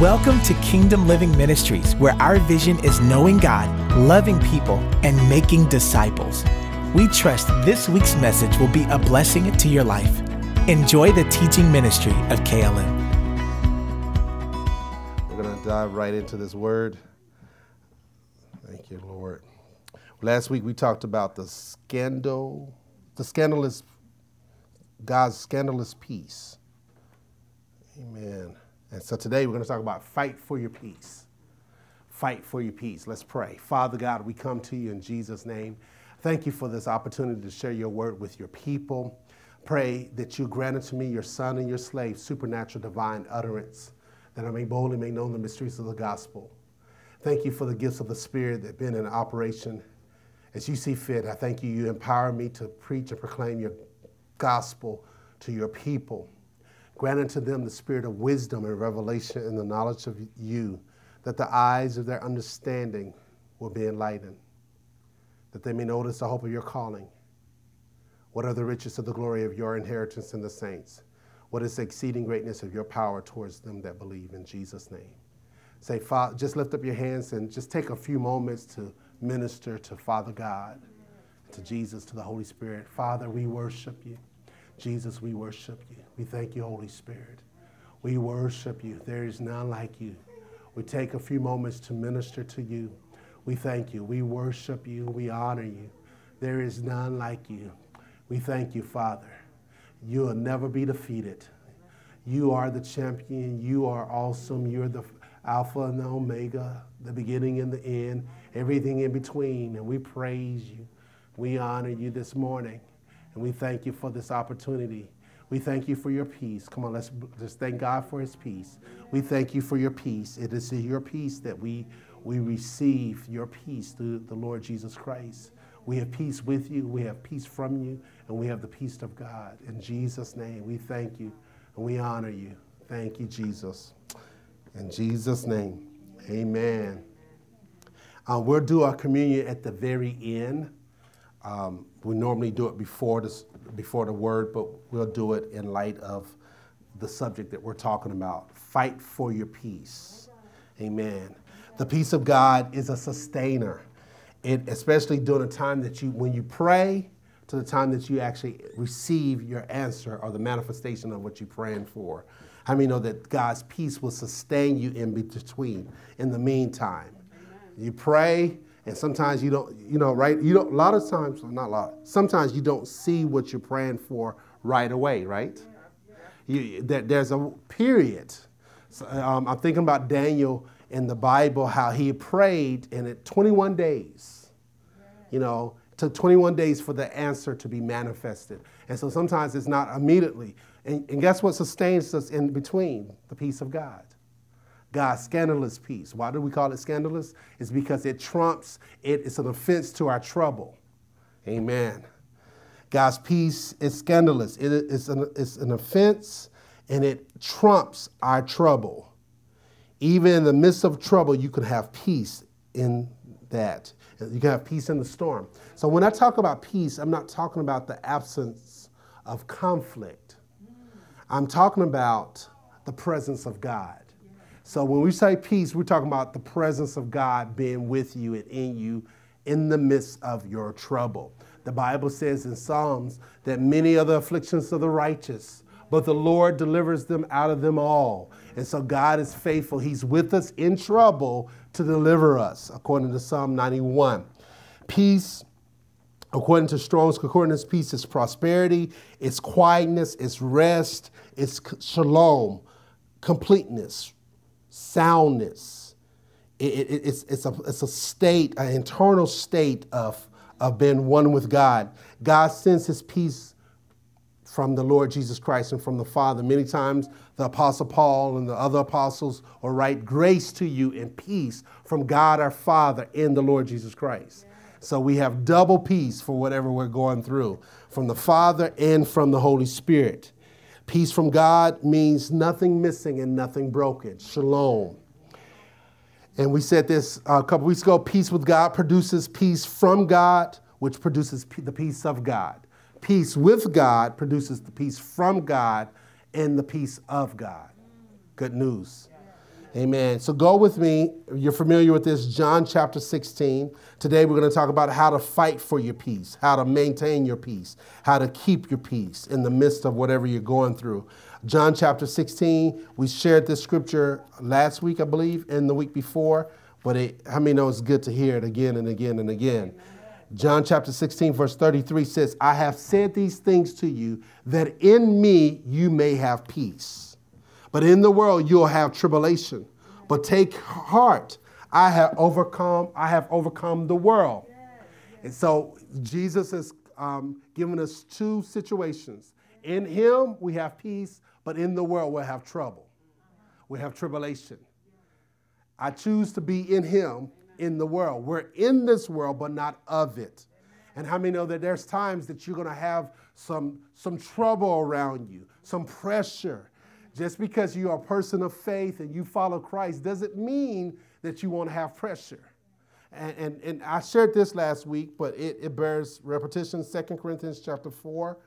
Welcome to Kingdom Living Ministries, where our vision is knowing God, loving people, and making disciples. We trust this week's message will be a blessing to your life. Enjoy the teaching ministry of KLM. We're going to dive right into this word. Thank you, Lord. Last week we talked about the scandal, the scandalous, God's scandalous peace. Amen. And so today we're going to talk about fight for your peace. Fight for your peace. Let's pray. Father God, we come to you in Jesus' name. Thank you for this opportunity to share your word with your people. Pray that you grant unto me, your son and your slave, supernatural divine utterance, that I may boldly make known the mysteries of the gospel. Thank you for the gifts of the Spirit that have been in operation as you see fit. I thank you, you empower me to preach and proclaim your gospel to your people. Grant unto them the spirit of wisdom and revelation and the knowledge of you, that the eyes of their understanding will be enlightened, that they may notice the hope of your calling. What are the riches of the glory of your inheritance in the saints? What is the exceeding greatness of your power towards them that believe in Jesus' name? Say, Father, just lift up your hands and just take a few moments to minister to Father God, to Jesus, to the Holy Spirit. Father, we worship you. Jesus, we worship you. We thank you, Holy Spirit. We worship you. There is none like you. We take a few moments to minister to you. We thank you. We worship you. We honor you. There is none like you. We thank you, Father. You will never be defeated. You are the champion. You are awesome. You're the Alpha and the Omega, the beginning and the end, everything in between. And we praise you. We honor you this morning. And we thank you for this opportunity. We thank you for your peace. Come on, let's just thank God for his peace. We thank you for your peace. It is your peace that we, we receive your peace through the Lord Jesus Christ. We have peace with you, we have peace from you, and we have the peace of God. In Jesus' name, we thank you and we honor you. Thank you, Jesus. In Jesus' name, amen. Uh, we'll do our communion at the very end. Um, we normally do it before, this, before the word, but we'll do it in light of the subject that we're talking about. Fight for your peace. Amen. The peace of God is a sustainer. It, especially during a time that you, when you pray, to the time that you actually receive your answer or the manifestation of what you're praying for. How many know that God's peace will sustain you in between, in the meantime? Amen. You pray, and sometimes you don't, you know, right? You don't, a lot of times, not a lot, sometimes you don't see what you're praying for right away, right? You, there, there's a period. So, um, I'm thinking about Daniel in the Bible, how he prayed in it 21 days. You know, took 21 days for the answer to be manifested. And so sometimes it's not immediately. And, and guess what sustains us in between? The peace of God. God's scandalous peace. Why do we call it scandalous? It's because it trumps, it is an offense to our trouble. Amen. God's peace is scandalous. It is an, it's an offense and it trumps our trouble. Even in the midst of trouble, you can have peace in that. You can have peace in the storm. So when I talk about peace, I'm not talking about the absence of conflict. I'm talking about the presence of God. So when we say peace, we're talking about the presence of God being with you and in you in the midst of your trouble. The Bible says in Psalms that many are the afflictions of the righteous, but the Lord delivers them out of them all. And so God is faithful. He's with us in trouble to deliver us, according to Psalm 91. Peace, according to Strong's Concordance, peace is prosperity, it's quietness, it's rest, it's shalom, completeness, soundness. It, it, it's, it's, a, it's a state, an internal state of, of being one with God. God sends his peace from the Lord Jesus Christ and from the Father. Many times the Apostle Paul and the other apostles will write grace to you and peace from God our Father in the Lord Jesus Christ. So we have double peace for whatever we're going through from the Father and from the Holy Spirit. Peace from God means nothing missing and nothing broken. Shalom. And we said this uh, a couple weeks ago peace with God produces peace from God, which produces the peace of God. Peace with God produces the peace from God and the peace of God. Good news. Amen. So go with me. You're familiar with this, John chapter 16. Today we're going to talk about how to fight for your peace, how to maintain your peace, how to keep your peace in the midst of whatever you're going through. John chapter 16, we shared this scripture last week, I believe, and the week before, but it, how many know it's good to hear it again and again and again? John chapter 16, verse 33 says, I have said these things to you that in me you may have peace. But in the world you'll have tribulation. But take heart, I have overcome, I have overcome the world. And so Jesus has um, given us two situations. In him we have peace, but in the world we'll have trouble. We have tribulation. I choose to be in him in the world. We're in this world, but not of it. And how many know that there's times that you're going to have some, some trouble around you, some pressure, just because you're a person of faith and you follow Christ doesn't mean that you won't have pressure. And, and, and I shared this last week, but it, it bears repetition. 2 Corinthians chapter 4.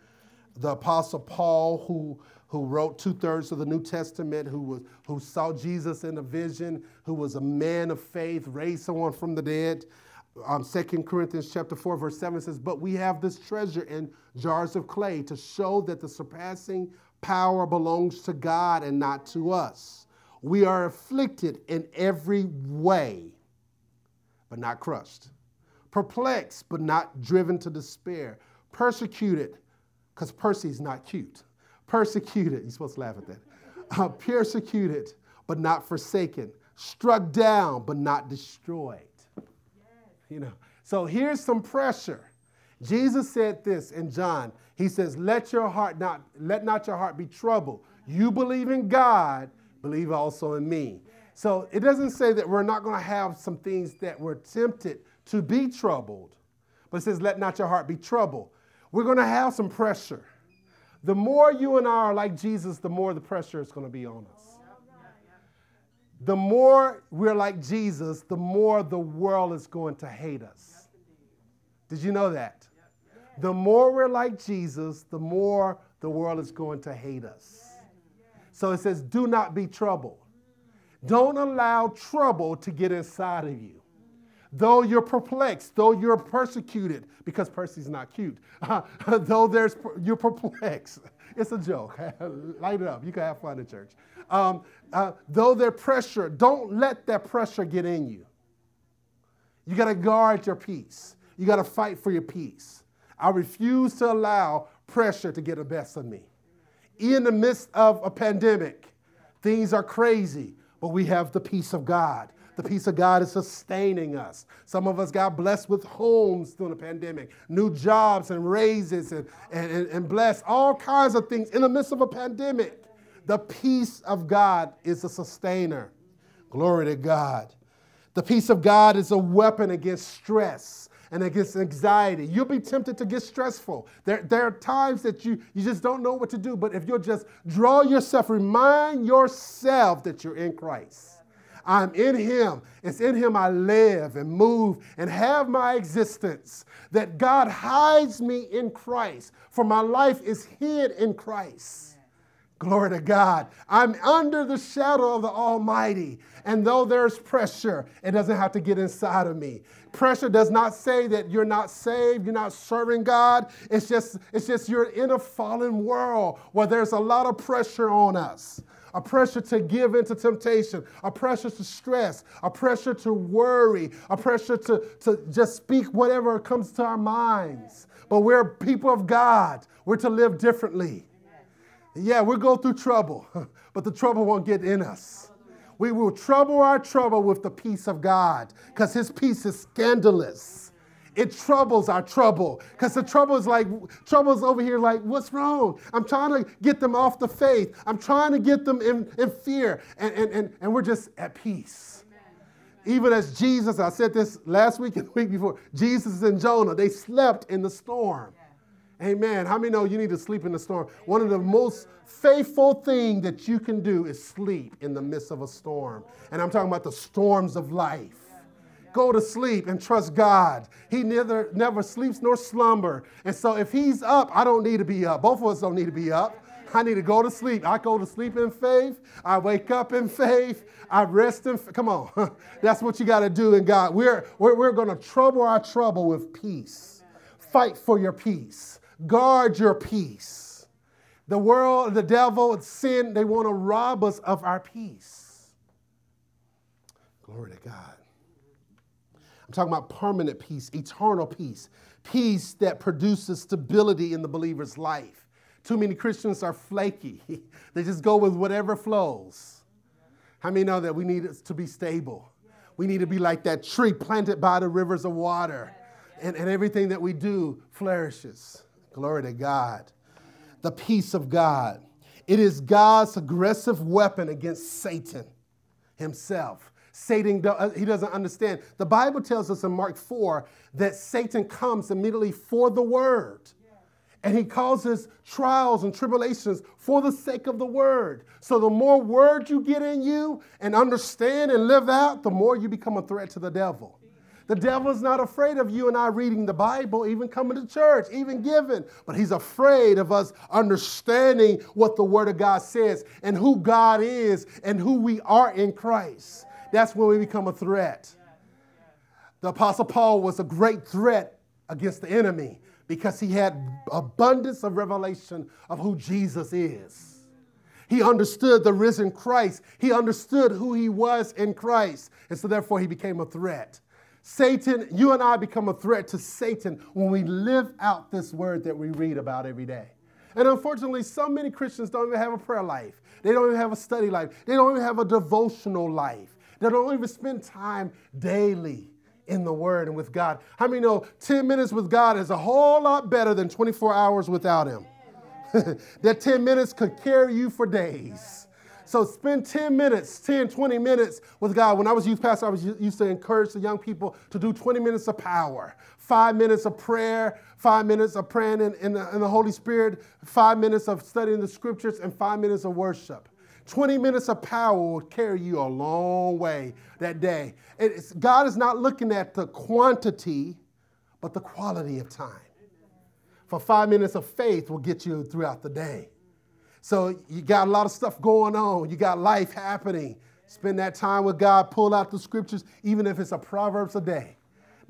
The Apostle Paul, who, who wrote two thirds of the New Testament, who, was, who saw Jesus in a vision, who was a man of faith, raised someone from the dead. Um, 2 Corinthians chapter 4, verse 7 says, But we have this treasure in jars of clay to show that the surpassing power belongs to God and not to us. We are afflicted in every way, but not crushed. Perplexed, but not driven to despair. Persecuted, because Percy's not cute. Persecuted, you're supposed to laugh at that. Uh, persecuted, but not forsaken. Struck down, but not destroyed. You know, so here's some pressure. Jesus said this in John he says, let your heart not, let not your heart be troubled. You believe in God, believe also in me. So it doesn't say that we're not going to have some things that we're tempted to be troubled, but it says, let not your heart be troubled. We're going to have some pressure. The more you and I are like Jesus, the more the pressure is going to be on us. The more we're like Jesus, the more the world is going to hate us. Did you know that? The more we're like Jesus, the more the world is going to hate us. So it says, do not be troubled. Don't allow trouble to get inside of you. Though you're perplexed, though you're persecuted, because Percy's not cute, though there's, you're perplexed. It's a joke. Light it up. You can have fun in church. Um, uh, though there's pressure, don't let that pressure get in you. You got to guard your peace. You got to fight for your peace. I refuse to allow pressure to get the best of me. In the midst of a pandemic, things are crazy, but we have the peace of God. The peace of God is sustaining us. Some of us got blessed with homes during the pandemic, new jobs and raises, and, and, and blessed all kinds of things in the midst of a pandemic. The peace of God is a sustainer. Glory to God. The peace of God is a weapon against stress and against anxiety. You'll be tempted to get stressful. There, there are times that you, you just don't know what to do, but if you'll just draw yourself, remind yourself that you're in Christ. I'm in Him. It's in Him I live and move and have my existence. That God hides me in Christ, for my life is hid in Christ. Glory to God. I'm under the shadow of the Almighty. And though there's pressure, it doesn't have to get inside of me. Pressure does not say that you're not saved, you're not serving God. It's just, it's just you're in a fallen world where there's a lot of pressure on us. A pressure to give into temptation, a pressure to stress, a pressure to worry, a pressure to, to just speak whatever comes to our minds. But we're people of God. We're to live differently. Yeah, we'll go through trouble, but the trouble won't get in us. We will trouble our trouble with the peace of God because His peace is scandalous. It troubles our trouble because the trouble is like, trouble's over here like, what's wrong? I'm trying to get them off the faith. I'm trying to get them in, in fear, and, and, and, and we're just at peace. Even as Jesus, I said this last week and the week before, Jesus and Jonah, they slept in the storm. Amen. How many know you need to sleep in the storm? One of the most faithful thing that you can do is sleep in the midst of a storm. And I'm talking about the storms of life. Go to sleep and trust God. He neither never sleeps nor slumber. And so if he's up, I don't need to be up. Both of us don't need to be up. I need to go to sleep. I go to sleep in faith. I wake up in faith. I rest in. Come on. That's what you got to do in God. We're, we're, we're going to trouble our trouble with peace. Fight for your peace. Guard your peace. The world, the devil, sin, they want to rob us of our peace. Glory to God. I'm talking about permanent peace, eternal peace, peace that produces stability in the believer's life. Too many Christians are flaky, they just go with whatever flows. How many know that we need to be stable? We need to be like that tree planted by the rivers of water, and, and everything that we do flourishes. Glory to God. The peace of God. It is God's aggressive weapon against Satan himself. Satan, uh, he doesn't understand. The Bible tells us in Mark 4 that Satan comes immediately for the word. And he causes trials and tribulations for the sake of the word. So the more word you get in you and understand and live out, the more you become a threat to the devil. The devil is not afraid of you and I reading the Bible, even coming to church, even giving, but he's afraid of us understanding what the Word of God says and who God is and who we are in Christ. That's when we become a threat. The Apostle Paul was a great threat against the enemy because he had abundance of revelation of who Jesus is. He understood the risen Christ. He understood who he was in Christ. And so, therefore, he became a threat. Satan, you and I become a threat to Satan when we live out this word that we read about every day. And unfortunately, so many Christians don't even have a prayer life. They don't even have a study life. They don't even have a devotional life. They don't even spend time daily in the Word and with God. How many know 10 minutes with God is a whole lot better than 24 hours without Him? that 10 minutes could carry you for days. So spend 10 minutes, 10, 20 minutes with God. When I was youth pastor, I was used to encourage the young people to do 20 minutes of power, five minutes of prayer, five minutes of praying in, in, the, in the Holy Spirit, five minutes of studying the scriptures, and five minutes of worship. 20 minutes of power will carry you a long way that day. It's, God is not looking at the quantity, but the quality of time. For five minutes of faith will get you throughout the day. So you got a lot of stuff going on. You got life happening. Spend that time with God. Pull out the scriptures, even if it's a Proverbs a day.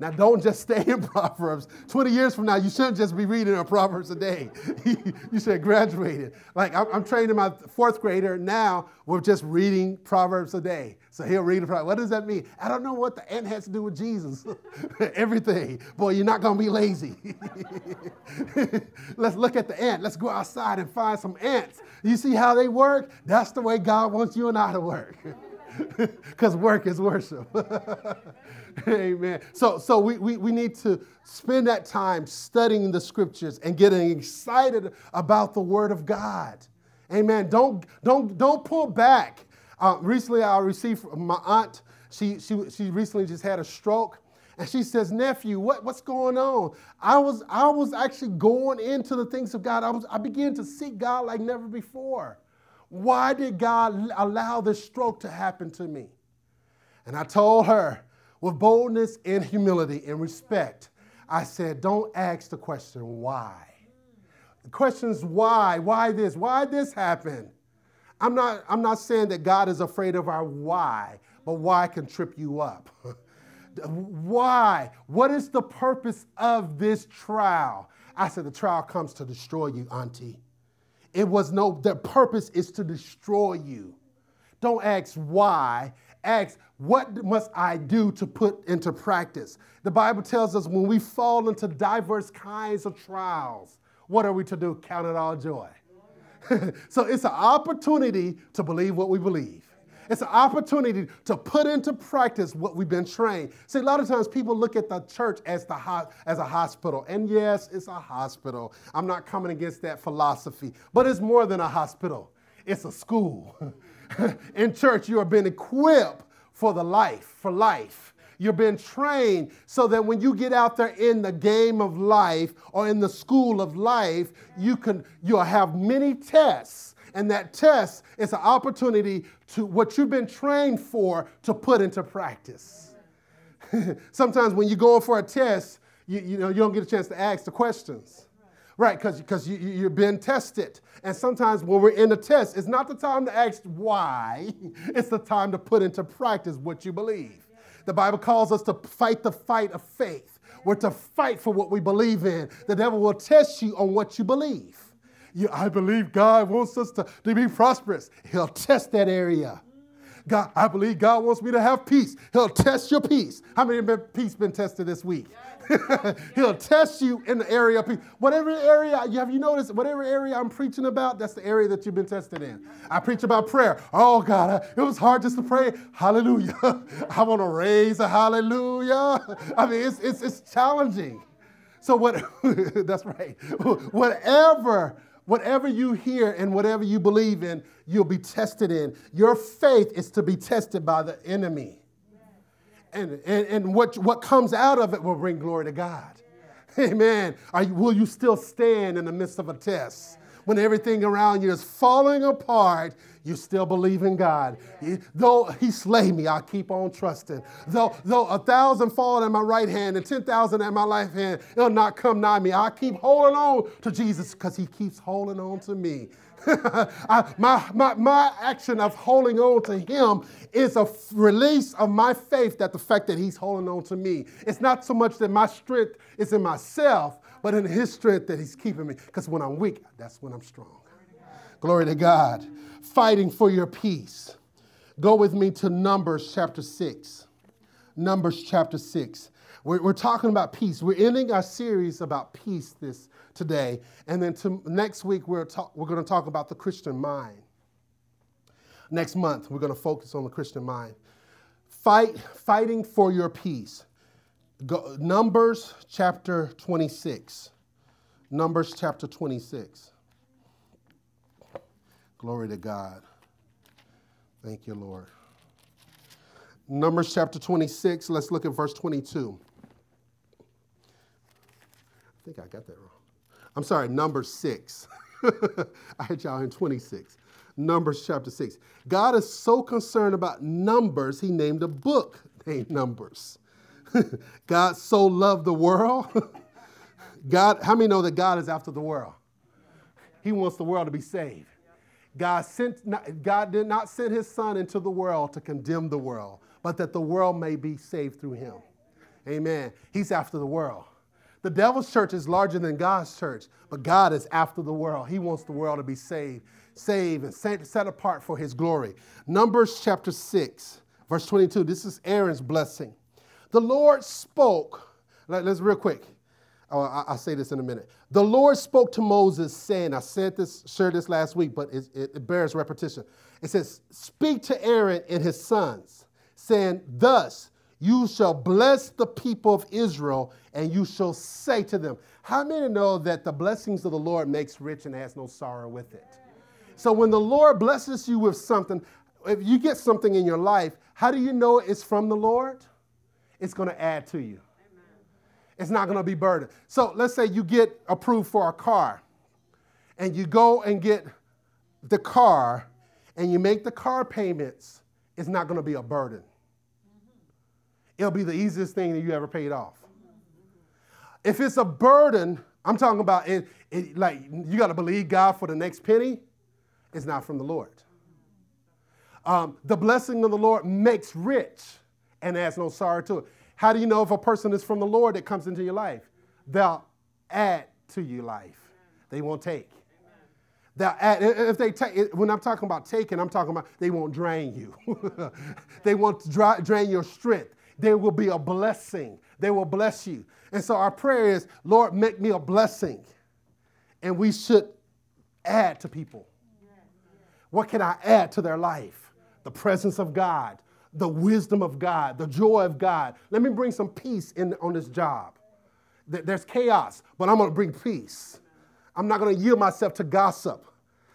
Now, don't just stay in Proverbs. 20 years from now, you shouldn't just be reading a Proverbs a day. you should have graduated. Like, I'm, I'm, training my fourth grader now We're just reading Proverbs a day. So he'll read a Proverbs. What does that mean? I don't know what the ant has to do with Jesus. Everything. Boy, you're not going to be lazy. Let's look at the ant. Let's go outside and find some ants. You see how they work? That's the way God wants you and I to work. Because work is worship. Amen. So, so we, we, we need to spend that time studying the scriptures and getting excited about the word of God. Amen. Don't, don't, don't pull back. Uh, recently, I received my aunt, she, she, she recently just had a stroke. And she says, nephew, what, what's going on? I was, I was actually going into the things of God. I, was, I began to seek God like never before. Why did God allow this stroke to happen to me? And I told her, with boldness and humility and respect, I said, don't ask the question, why? The question is why? Why this? Why this happen? I'm not, I'm not saying that God is afraid of our why, but why can trip you up. why? What is the purpose of this trial? I said, the trial comes to destroy you, Auntie. It was no, the purpose is to destroy you. Don't ask why, ask, what must I do to put into practice? The Bible tells us when we fall into diverse kinds of trials, what are we to do? Count it all joy. so it's an opportunity to believe what we believe. It's an opportunity to put into practice what we've been trained. See, a lot of times people look at the church as, the ho- as a hospital. And yes, it's a hospital. I'm not coming against that philosophy. But it's more than a hospital, it's a school. in church, you are being equipped for the life, for life. You're being trained so that when you get out there in the game of life or in the school of life, you can you'll have many tests. And that test is an opportunity to what you've been trained for to put into practice. Sometimes when you're going for a test, you, you know you don't get a chance to ask the questions. Right, because you, you, you've been tested. And sometimes when we're in a test, it's not the time to ask why, it's the time to put into practice what you believe. The Bible calls us to fight the fight of faith. We're to fight for what we believe in. The devil will test you on what you believe. You, I believe God wants us to, to be prosperous. He'll test that area. God, I believe God wants me to have peace. He'll test your peace. How many peace been tested this week? He'll test you in the area of peace. Whatever area, have you noticed, whatever area I'm preaching about, that's the area that you've been tested in. I preach about prayer. Oh, God, uh, it was hard just to pray. Hallelujah. I want to raise a hallelujah. I mean, it's, it's, it's challenging. So, what, that's right. Whatever whatever you hear and whatever you believe in, you'll be tested in. Your faith is to be tested by the enemy and, and, and what, what comes out of it will bring glory to God. Amen. You, will you still stand in the midst of a test? When everything around you is falling apart, you still believe in God. Though he slay me, I keep on trusting. Though, though a thousand fall at my right hand and 10,000 at my left hand, it'll not come nigh me. I keep holding on to Jesus because he keeps holding on to me. I, my, my, my action of holding on to him is a release of my faith that the fact that he's holding on to me. It's not so much that my strength is in myself, but in his strength that he's keeping me. Because when I'm weak, that's when I'm strong. Glory to God. Fighting for your peace. Go with me to Numbers chapter 6. Numbers chapter 6. We're, we're talking about peace. We're ending our series about peace this today. And then to, next week, we're, we're going to talk about the Christian mind. Next month, we're going to focus on the Christian mind. Fight, fighting for your peace. Go, Numbers chapter 26. Numbers chapter 26. Glory to God. Thank you, Lord. Numbers chapter 26, let's look at verse 22. I think I got that wrong. I'm sorry, number six. I had y'all in 26. Numbers chapter 6. God is so concerned about numbers, he named a book named Numbers. God so loved the world. God, how many know that God is after the world? He wants the world to be saved. God, sent, God did not send his son into the world to condemn the world, but that the world may be saved through him. Amen. He's after the world. The devil's church is larger than God's church, but God is after the world. He wants the world to be saved, saved and set apart for his glory. Numbers chapter 6, verse 22. This is Aaron's blessing. The Lord spoke, let's real quick. Oh, I'll say this in a minute. The Lord spoke to Moses, saying, I said this, shared this last week, but it, it bears repetition. It says, Speak to Aaron and his sons, saying, Thus you shall bless the people of Israel, and you shall say to them, How many know that the blessings of the Lord makes rich and has no sorrow with it? So when the Lord blesses you with something, if you get something in your life, how do you know it's from the Lord? It's going to add to you. It's not going to be burden. So let's say you get approved for a car, and you go and get the car, and you make the car payments. It's not going to be a burden it'll be the easiest thing that you ever paid off. If it's a burden, I'm talking about it, it like you got to believe God for the next penny, it's not from the Lord. Um, the blessing of the Lord makes rich and adds no sorrow to it. How do you know if a person is from the Lord that comes into your life? They'll add to your life. They won't take. They'll add, if they take, when I'm talking about taking, I'm talking about they won't drain you. they won't dry, drain your strength there will be a blessing. They will bless you. And so our prayer is, Lord, make me a blessing. And we should add to people. What can I add to their life? The presence of God, the wisdom of God, the joy of God. Let me bring some peace in on this job. There's chaos, but I'm going to bring peace. I'm not going to yield myself to gossip.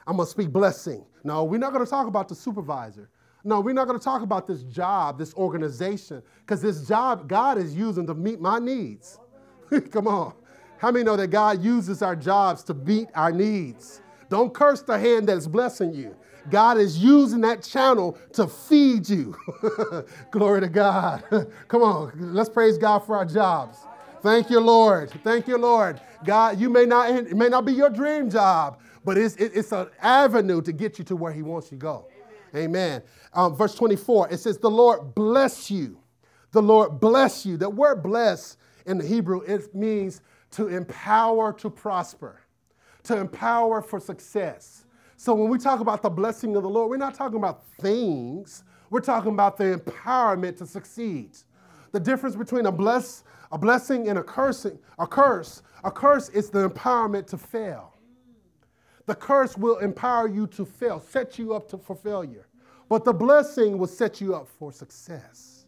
I'm going to speak blessing. No, we're not going to talk about the supervisor. No, we're not going to talk about this job, this organization, because this job God is using to meet my needs. Come on. How many know that God uses our jobs to meet our needs? Don't curse the hand that is blessing you. God is using that channel to feed you. Glory to God. Come on, let's praise God for our jobs. Thank you, Lord. Thank you, Lord. God, you may not, it may not be your dream job, but it's, it, it's an avenue to get you to where He wants you to go. Amen. Um, verse 24, it says, The Lord bless you. The Lord bless you. The word bless in the Hebrew, it means to empower to prosper, to empower for success. So when we talk about the blessing of the Lord, we're not talking about things, we're talking about the empowerment to succeed. The difference between a bless, a blessing and a cursing, a curse, a curse is the empowerment to fail. The curse will empower you to fail, set you up to, for failure. But the blessing will set you up for success.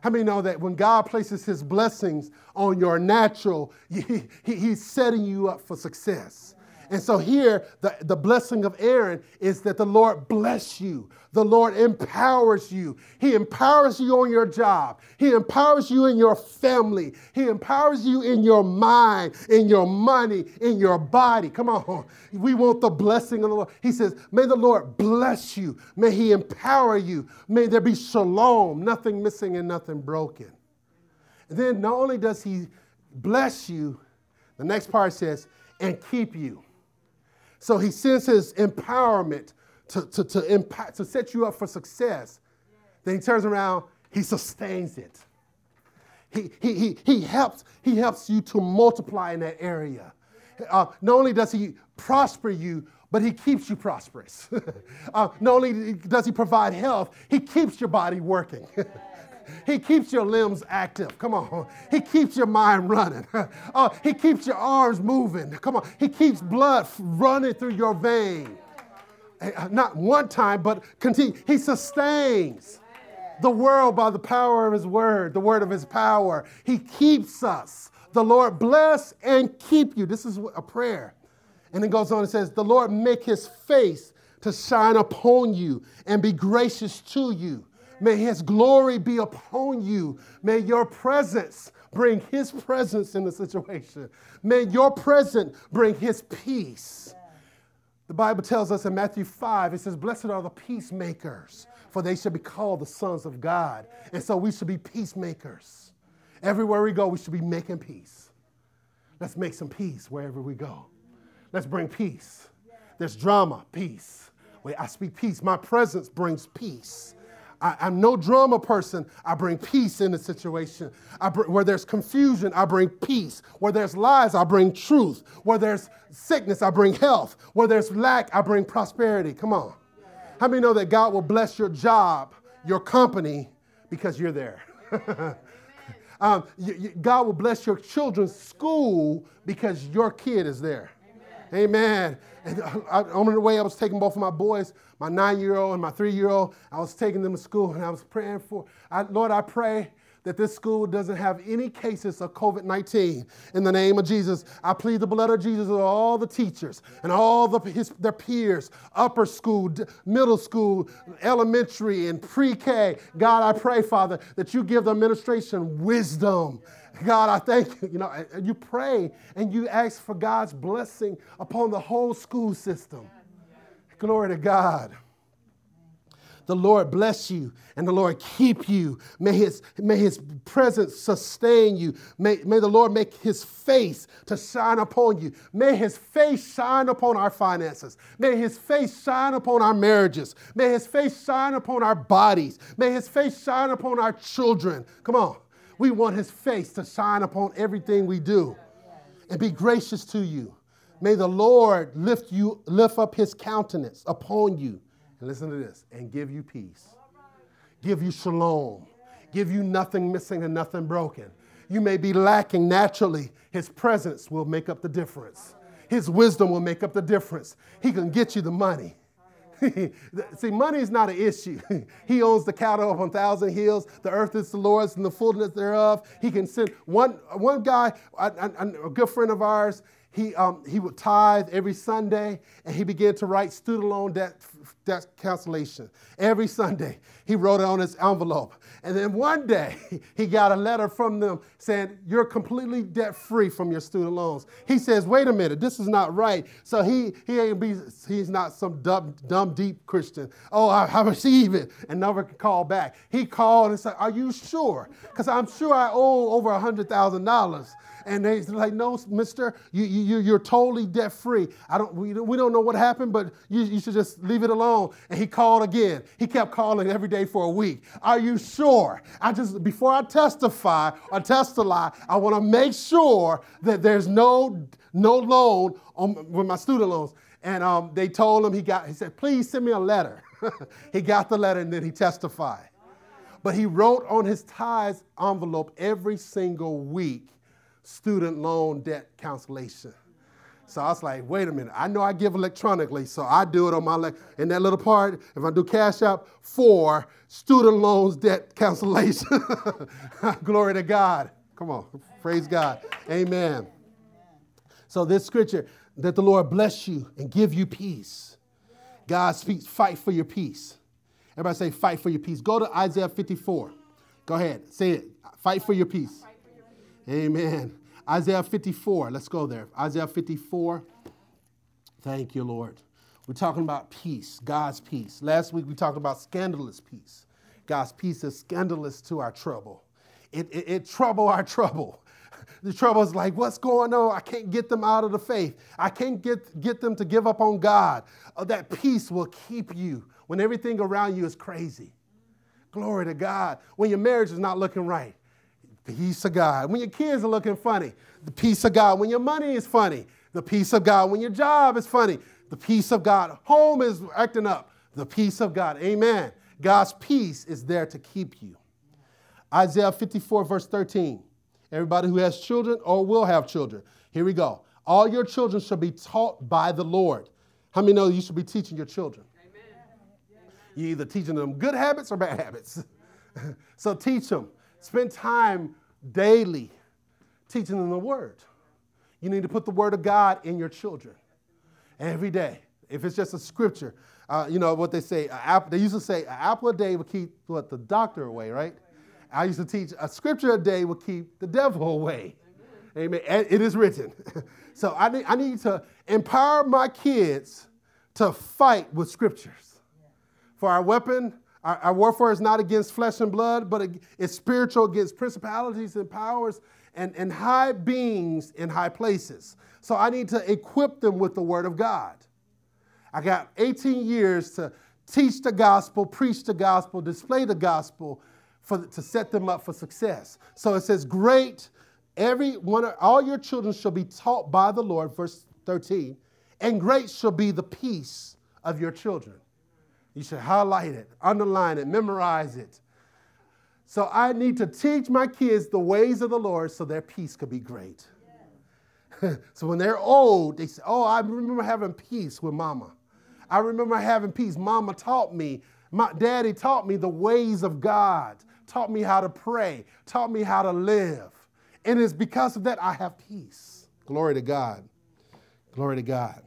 How many know that when God places his blessings on your natural, he, he, he's setting you up for success? And so here, the, the blessing of Aaron is that the Lord bless you. The Lord empowers you. He empowers you on your job. He empowers you in your family. He empowers you in your mind, in your money, in your body. Come on. We want the blessing of the Lord. He says, May the Lord bless you. May He empower you. May there be shalom, nothing missing and nothing broken. And then not only does He bless you, the next part says, and keep you. So he sends his empowerment to, to, to, impact, to set you up for success. Then he turns around, he sustains it. He, he, he, he, helps, he helps you to multiply in that area. Uh, not only does he prosper you, but he keeps you prosperous. uh, not only does he provide health, he keeps your body working. He keeps your limbs active. Come on. He keeps your mind running. oh, he keeps your arms moving. Come on. He keeps blood running through your vein. Uh, not one time, but continue. He sustains the world by the power of his word, the word of his power. He keeps us. The Lord bless and keep you. This is a prayer. And it goes on and says, The Lord make his face to shine upon you and be gracious to you. May his glory be upon you. May your presence bring his presence in the situation. May your presence bring his peace. The Bible tells us in Matthew 5, it says, Blessed are the peacemakers, for they shall be called the sons of God. And so we should be peacemakers. Everywhere we go, we should be making peace. Let's make some peace wherever we go. Let's bring peace. There's drama, peace. Wait, I speak peace. My presence brings peace. I, am no drama person. I bring peace in the situation. Br- where there's confusion, I bring peace. Where there's lies, I bring truth. Where there's sickness, I bring health. Where there's lack, I bring prosperity. Come on. How many know that God will bless your job, your company, because you're there? um, you, you, God will bless your children's school because your kid is there. Amen. And I, on the way, I was taking both of my boys, my nine-year-old and my three-year-old. I was taking them to school, and I was praying for. I, Lord, I pray that this school doesn't have any cases of COVID 19. In the name of Jesus, I plead the blood of Jesus over all the teachers and all the, his, their peers, upper school, middle school, elementary, and pre K. God, I pray, Father, that you give the administration wisdom God, I thank you. You know, and you pray and you ask for God's blessing upon the whole school system. Glory to God. The Lord bless you and the Lord keep you. May his, may his presence sustain you. May, may the Lord make his face to shine upon you. May his face shine upon our finances. May his face shine upon our marriages. May his face shine upon our bodies. May his face shine upon our children. Come on. We want his face to shine upon everything we do and be gracious to you. May the Lord lift you, lift up his countenance upon you. And listen to this, and give you peace. Give you shalom. Give you nothing missing and nothing broken. You may be lacking naturally. His presence will make up the difference. His wisdom will make up the difference. He can get you the money. See, money is not an issue. he owns the cattle on thousand hills. The earth is the Lord's and the fullness thereof. He can send one, one guy, a good friend of ours, he, um, he would tithe every Sunday and he began to write student loan debt, debt cancellation. Every Sunday, he wrote it on his envelope. And then one day, he got a letter from them saying, You're completely debt free from your student loans. He says, Wait a minute, this is not right. So he, he ain't be, he's not some dumb, dumb, deep Christian. Oh, I, I receive it and never call back. He called and said, Are you sure? Because I'm sure I owe over a $100,000. And they like, no, mister, you, you, you're totally debt free. I don't, we, we don't know what happened, but you, you should just leave it alone. And he called again. He kept calling every day for a week. Are you sure? I just, before I testify or testify, I want to make sure that there's no, no loan on, with my student loans. And um, they told him, he got, he said, please send me a letter. he got the letter and then he testified. But he wrote on his tithes envelope every single week student loan debt cancellation. So I was like, wait a minute. I know I give electronically, so I do it on my in that little part. If I do Cash App for student loans debt cancellation, glory to God. Come on, praise God, Amen. So this scripture that the Lord bless you and give you peace. God speaks, fight for your peace. Everybody say, fight for your peace. Go to Isaiah 54. Go ahead, say it. Fight for your peace. Amen. Isaiah 54. Let's go there. Isaiah 54. Thank you, Lord. We're talking about peace, God's peace. Last week we talked about scandalous peace. God's peace is scandalous to our trouble. It, it, it trouble our trouble. The trouble is like, what's going on? I can't get them out of the faith. I can't get, get them to give up on God. Oh, that peace will keep you when everything around you is crazy. Glory to God. When your marriage is not looking right, peace of God. When your kids are looking funny, the peace of God. When your money is funny, the peace of God. When your job is funny, the peace of God. Home is acting up, the peace of God. Amen. God's peace is there to keep you. Isaiah 54, verse 13. Everybody who has children or will have children. Here we go. All your children shall be taught by the Lord. How many know you should be teaching your children? Amen. You're either teaching them good habits or bad habits. so teach them. Spend time daily teaching them the word. You need to put the word of God in your children every day. If it's just a scripture, uh, you know what they say. They used to say an apple a day will keep what the doctor away, right? I used to teach a scripture a day will keep the devil away. Amen. And it is written. so I need, I need to empower my kids to fight with scriptures. For our weapon our, our, warfare is not against flesh and blood, but it's spiritual against principalities and powers and, and high beings in high places. So I need to equip them with the word of God. I got 18 years to teach the gospel, preach the gospel, display the gospel for, to set them up for success. So it says, Great, every one of, all your children shall be taught by the Lord, verse 13, and great shall be the peace of your children. You should highlight it, underline it, memorize it. So I need to teach my kids the ways of the Lord so their peace could be great. so when they're old, they say, Oh, I remember having peace with mama. I remember having peace. Mama taught me, my daddy taught me the ways of God, taught me how to pray, taught me how to live. And it's because of that I have peace. Glory to God. Glory to God.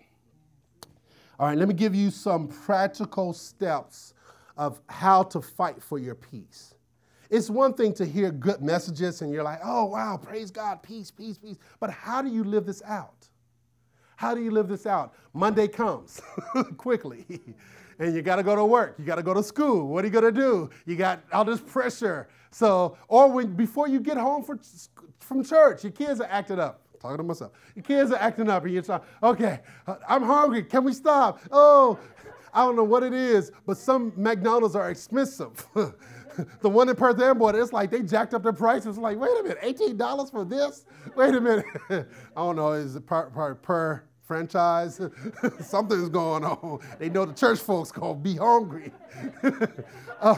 All right, let me give you some practical steps of how to fight for your peace. It's one thing to hear good messages and you're like, oh, wow, praise God, peace, peace, peace. But how do you live this out? How do you live this out? Monday comes quickly, and you got to go to work. You got to go to school. What are you going to do? You got all this pressure. So, or when before you get home for, from church, your kids are acting up talking to myself. The kids are acting up, and you're like, okay, I'm hungry. Can we stop? Oh, I don't know what it is, but some McDonald's are expensive. the one in Perth Amboy, it's like they jacked up their prices. Like, wait a minute, $18 for this? Wait a minute. I don't know, is it per, per, per franchise? Something's going on. They know the church folks gonna be hungry. uh,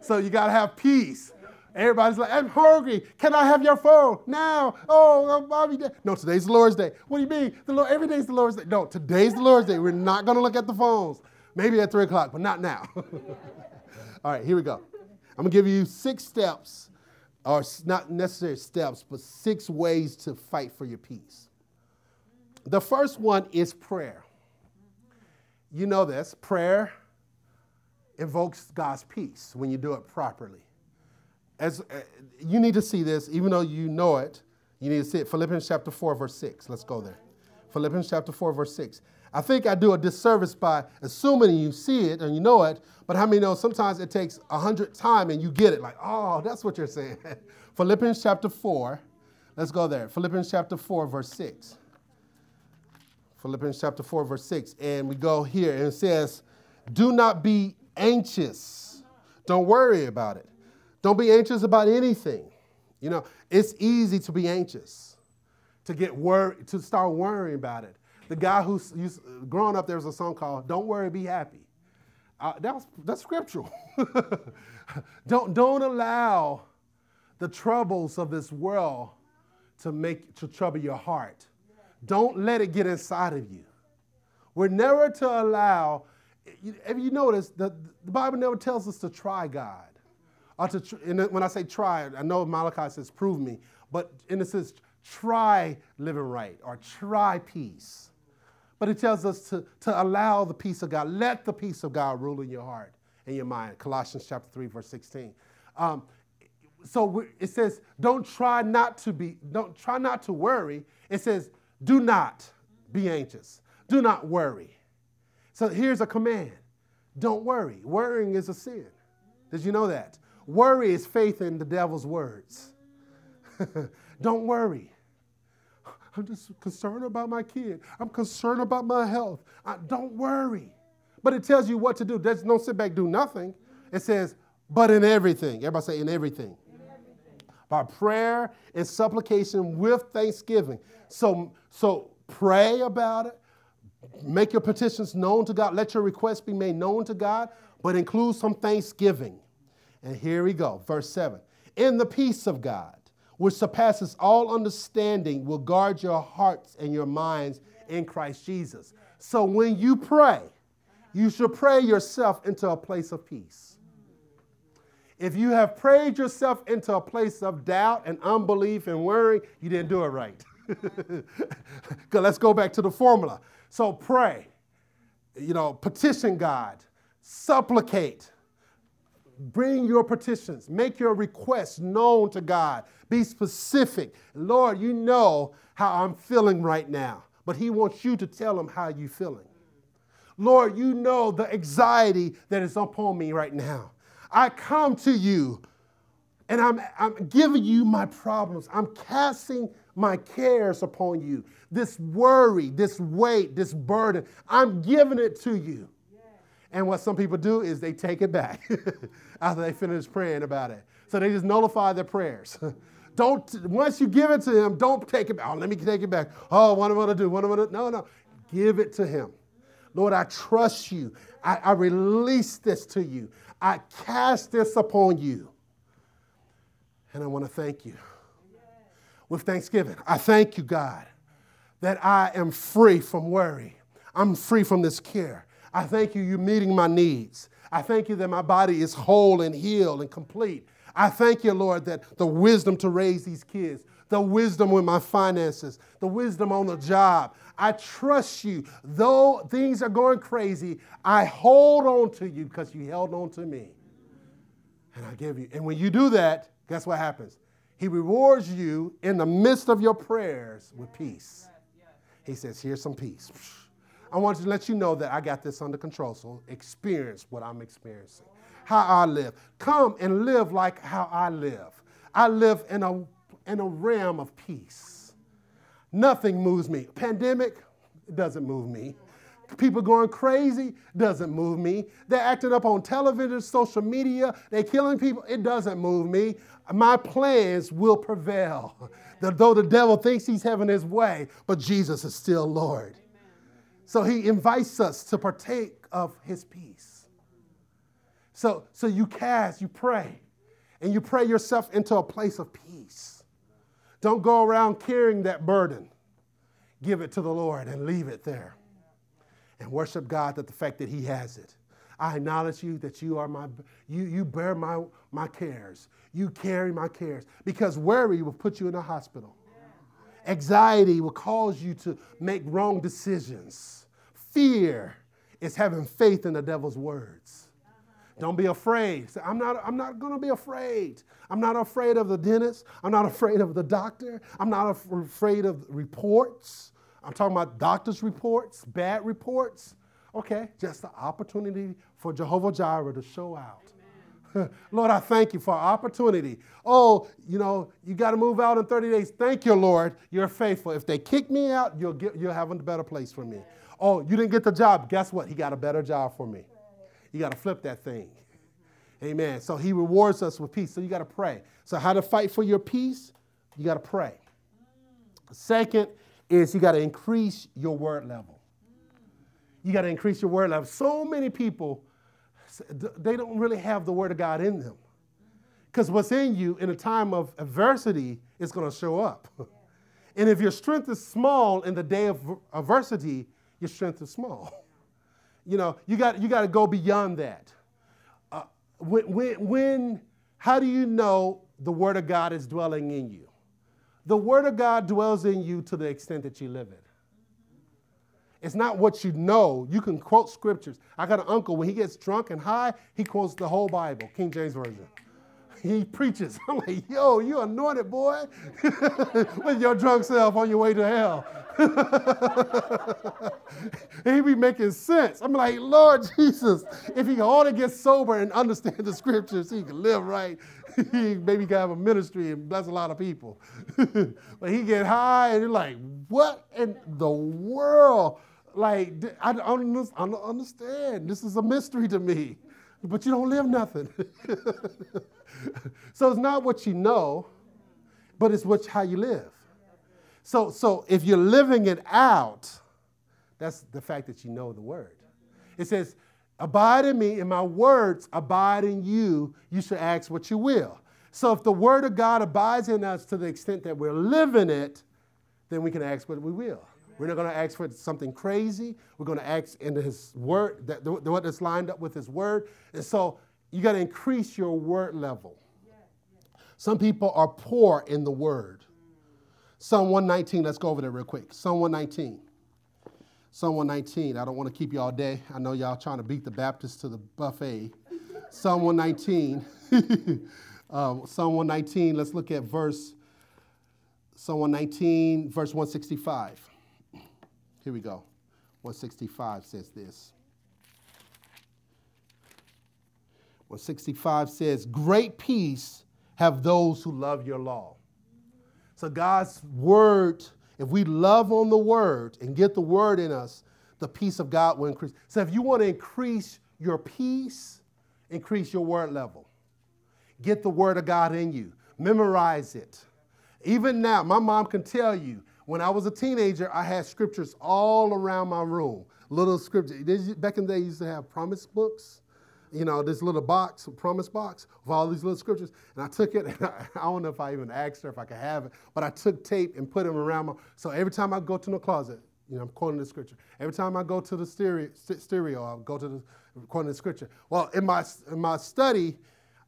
so you gotta have peace. Everybody's like, I'm hungry. Can I have your phone now? Oh, mommy. No, today's the Lord's day. What do you mean? The Lord, every day's the Lord's day. No, today's the Lord's day. We're not going to look at the phones. Maybe at 3 o'clock, but not now. All right, here we go. I'm going to give you six steps, or not necessarily steps, but six ways to fight for your peace. the first one is prayer. You know this prayer invokes God's peace when you do it properly. As uh, you need to see this, even though you know it, you need to see it. Philippians chapter 4, verse 6. Let's go there. Philippians chapter 4, verse 6. I think I do a disservice by assuming you see it and you know it, but how many know sometimes it takes a hundred time and you get it like, oh, that's what you're saying. Philippians chapter 4, let's go there. Philippians chapter 4, verse 6. Philippians chapter 4, verse 6. And we go here and it says, Do not be anxious. Don't worry about it. Don't be anxious about anything. You know, it's easy to be anxious, to get worried, to start worrying about it. The guy who's used, growing up, there was a song called "Don't Worry, Be Happy." Uh, that was that's scriptural. don't don't allow the troubles of this world to make to trouble your heart. Don't let it get inside of you. We're never to allow. If you notice, the, the Bible never tells us to try God. Or to, when I say try, I know Malachi says prove me, but in a sense, try living right or try peace. But it tells us to, to allow the peace of God, let the peace of God rule in your heart and your mind. Colossians chapter 3, verse 16. Um, so it says, don't try not to be, don't try not to worry. It says, do not be anxious. Do not worry. So here's a command. Don't worry. Worrying is a sin. Did you know that? Worry is faith in the devil's words. Don't worry. I'm just concerned about my kid. I'm concerned about my health. I, don't worry. But it tells you what to do. There's no sit back, do nothing. It says, but in everything. Everybody say, in everything. In everything. By prayer and supplication with thanksgiving. So, so pray about it. Make your petitions known to God. Let your requests be made known to God, but include some thanksgiving. And here we go, verse 7. In the peace of God, which surpasses all understanding, will guard your hearts and your minds in Christ Jesus. So when you pray, you should pray yourself into a place of peace. If you have prayed yourself into a place of doubt and unbelief and worry, you didn't do it right. let's go back to the formula. So pray, you know, petition God, supplicate, Bring your petitions, make your requests known to God. Be specific. Lord, you know how I'm feeling right now, but He wants you to tell Him how you're feeling. Lord, you know the anxiety that is upon me right now. I come to you and I'm, I'm giving you my problems. I'm casting my cares upon you. This worry, this weight, this burden, I'm giving it to you. And what some people do is they take it back after they finish praying about it. So they just nullify their prayers. don't once you give it to him, don't take it back. Oh, let me take it back. Oh, what am I gonna do? What am I gonna No, no. Give it to him. Lord, I trust you. I, I release this to you. I cast this upon you. And I want to thank you. With thanksgiving, I thank you, God, that I am free from worry. I'm free from this care. I thank you, you're meeting my needs. I thank you that my body is whole and healed and complete. I thank you, Lord, that the wisdom to raise these kids, the wisdom with my finances, the wisdom on the job. I trust you. Though things are going crazy, I hold on to you because you held on to me. And I give you. And when you do that, guess what happens? He rewards you in the midst of your prayers with peace. He says, Here's some peace. I want to let you know that I got this under control. So experience what I'm experiencing. How I live. Come and live like how I live. I live in a, in a realm of peace. Nothing moves me. Pandemic doesn't move me. People going crazy doesn't move me. They're acting up on television, social media, they're killing people. It doesn't move me. My plans will prevail. Though the devil thinks he's having his way, but Jesus is still Lord. So he invites us to partake of his peace. So, so you cast, you pray, and you pray yourself into a place of peace. Don't go around carrying that burden. Give it to the Lord and leave it there. And worship God that the fact that He has it. I acknowledge you that you are my, you, you bear my, my cares. You carry my cares. Because worry will put you in a hospital. Anxiety will cause you to make wrong decisions. Fear is having faith in the devil's words. Don't be afraid. Say, I'm not, I'm not going to be afraid. I'm not afraid of the dentist. I'm not afraid of the doctor. I'm not af- afraid of reports. I'm talking about doctor's reports, bad reports. Okay, just the opportunity for Jehovah Jireh to show out. Lord, I thank you for opportunity. Oh, you know, you got to move out in 30 days. Thank you, Lord. You're faithful. If they kick me out, you'll, get, you'll have a better place for me. Oh, you didn't get the job. Guess what? He got a better job for me. You got to flip that thing. Amen. So he rewards us with peace. So you got to pray. So, how to fight for your peace? You got to pray. Second is you got to increase your word level. You got to increase your word level. So many people they don't really have the Word of God in them. Because what's in you in a time of adversity is going to show up. and if your strength is small in the day of adversity, your strength is small. You know, you got, you got to go beyond that. Uh, when, when, when, how do you know the Word of God is dwelling in you? The Word of God dwells in you to the extent that you live it. It's not what you know. You can quote scriptures. I got an uncle, when he gets drunk and high, he quotes the whole Bible, King James Version. He preaches. I'm like, yo, you anointed, boy, with your drunk self on your way to hell. he be making sense. I'm like, Lord Jesus, if he only get sober and understand the scriptures, he can live right. he maybe can have a ministry and bless a lot of people. but he get high and you're like, what in the world? Like, I don't understand. This is a mystery to me. But you don't live nothing. so it's not what you know, but it's what, how you live. So, so if you're living it out, that's the fact that you know the word. It says, Abide in me, and my words abide in you. You should ask what you will. So if the word of God abides in us to the extent that we're living it, then we can ask what we will. We're not going to ask for something crazy. We're going to ask in His Word, that, what lined up with His Word. And so you got to increase your word level. Some people are poor in the Word. Psalm 119, let's go over there real quick. Psalm 119. Psalm 119. I don't want to keep you all day. I know y'all trying to beat the Baptists to the buffet. Psalm 119. uh, Psalm 119, let's look at verse, Psalm 119, verse 165. Here we go. 165 says this. 165 says, Great peace have those who love your law. So God's word, if we love on the word and get the word in us, the peace of God will increase. So if you want to increase your peace, increase your word level. Get the word of God in you. Memorize it. Even now, my mom can tell you when I was a teenager, I had scriptures all around my room. Little scriptures. Back in the day, used to have promise books. You know, this little box, promise box, with all these little scriptures. And I took it, and I, I don't know if I even asked her if I could have it, but I took tape and put them around my. So every time I go to the closet, you know, I'm quoting the scripture. Every time I go to the stereo, stereo I'll go to the quoting the scripture. Well, in my in my study,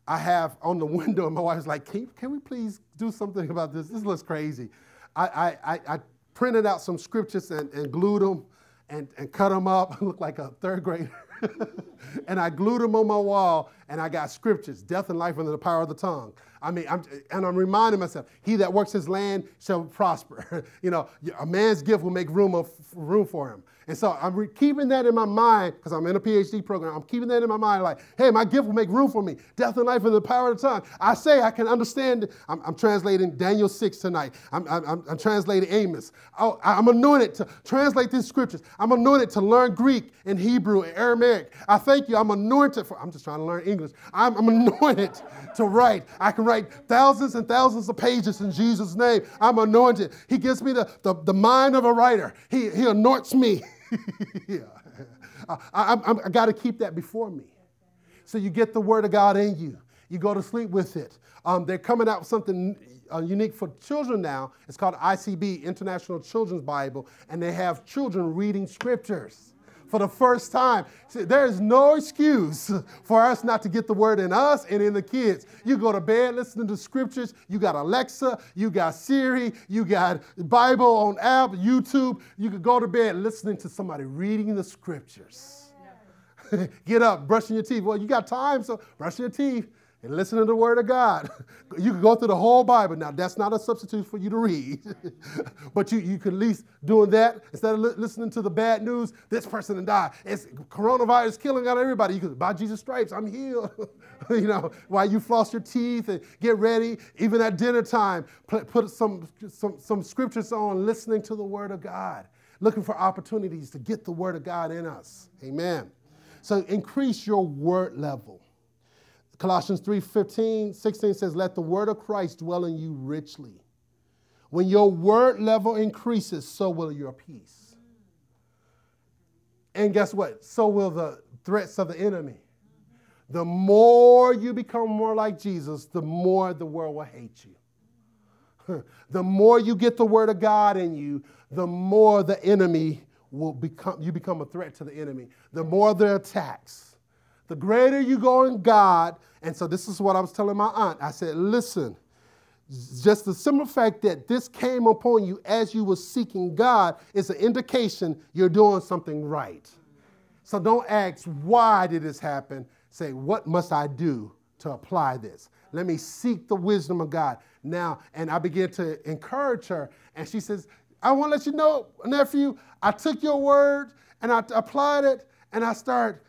I have on the window, and my wife's like, can, can we please do something about this? This looks crazy. I, I, I printed out some scriptures and, and glued them and, and cut them up. I looked like a third grader. and I glued them on my wall and I got scriptures, death and life under the power of the tongue. I mean, I'm, and I'm reminding myself, he that works his land shall prosper. you know, a man's gift will make room, of, room for him. And so I'm re- keeping that in my mind because I'm in a PhD program. I'm keeping that in my mind like, hey, my gift will make room for me. Death and life in the power of the tongue. I say I can understand. I'm, I'm translating Daniel 6 tonight. I'm, I'm, I'm translating Amos. Oh, I'm anointed to translate these scriptures. I'm anointed to learn Greek and Hebrew and Aramaic. I thank you. I'm anointed for, I'm just trying to learn English. I'm, I'm anointed to write. I can write thousands and thousands of pages in Jesus' name. I'm anointed. He gives me the, the, the mind of a writer. He, he anoints me. yeah. I, I, I got to keep that before me. So you get the Word of God in you. You go to sleep with it. Um, they're coming out with something uh, unique for children now. It's called ICB, International Children's Bible, and they have children reading scriptures for the first time. See, there is no excuse for us not to get the word in us and in the kids. You go to bed listening to scriptures. You got Alexa, you got Siri, you got Bible on app, YouTube. You could go to bed listening to somebody reading the scriptures. get up, brushing your teeth. Well, you got time, so brush your teeth and listen to the Word of God. you can go through the whole Bible. Now, that's not a substitute for you to read, but you, you can at least doing that instead of li- listening to the bad news. This person died. It's coronavirus killing out everybody. You can by Jesus' stripes, I'm healed. you know, while you floss your teeth and get ready, even at dinner time, put some, some, some scriptures on, listening to the Word of God, looking for opportunities to get the Word of God in us. Amen. So increase your word level. Colossians 3 15, 16 says, Let the word of Christ dwell in you richly. When your word level increases, so will your peace. And guess what? So will the threats of the enemy. The more you become more like Jesus, the more the world will hate you. the more you get the word of God in you, the more the enemy will become, you become a threat to the enemy. The more the attacks the greater you go in God. And so this is what I was telling my aunt. I said, listen, just the simple fact that this came upon you as you were seeking God is an indication you're doing something right. So don't ask, why did this happen? Say, what must I do to apply this? Let me seek the wisdom of God. Now, and I began to encourage her, and she says, I want to let you know, nephew, I took your word and I applied it, and I started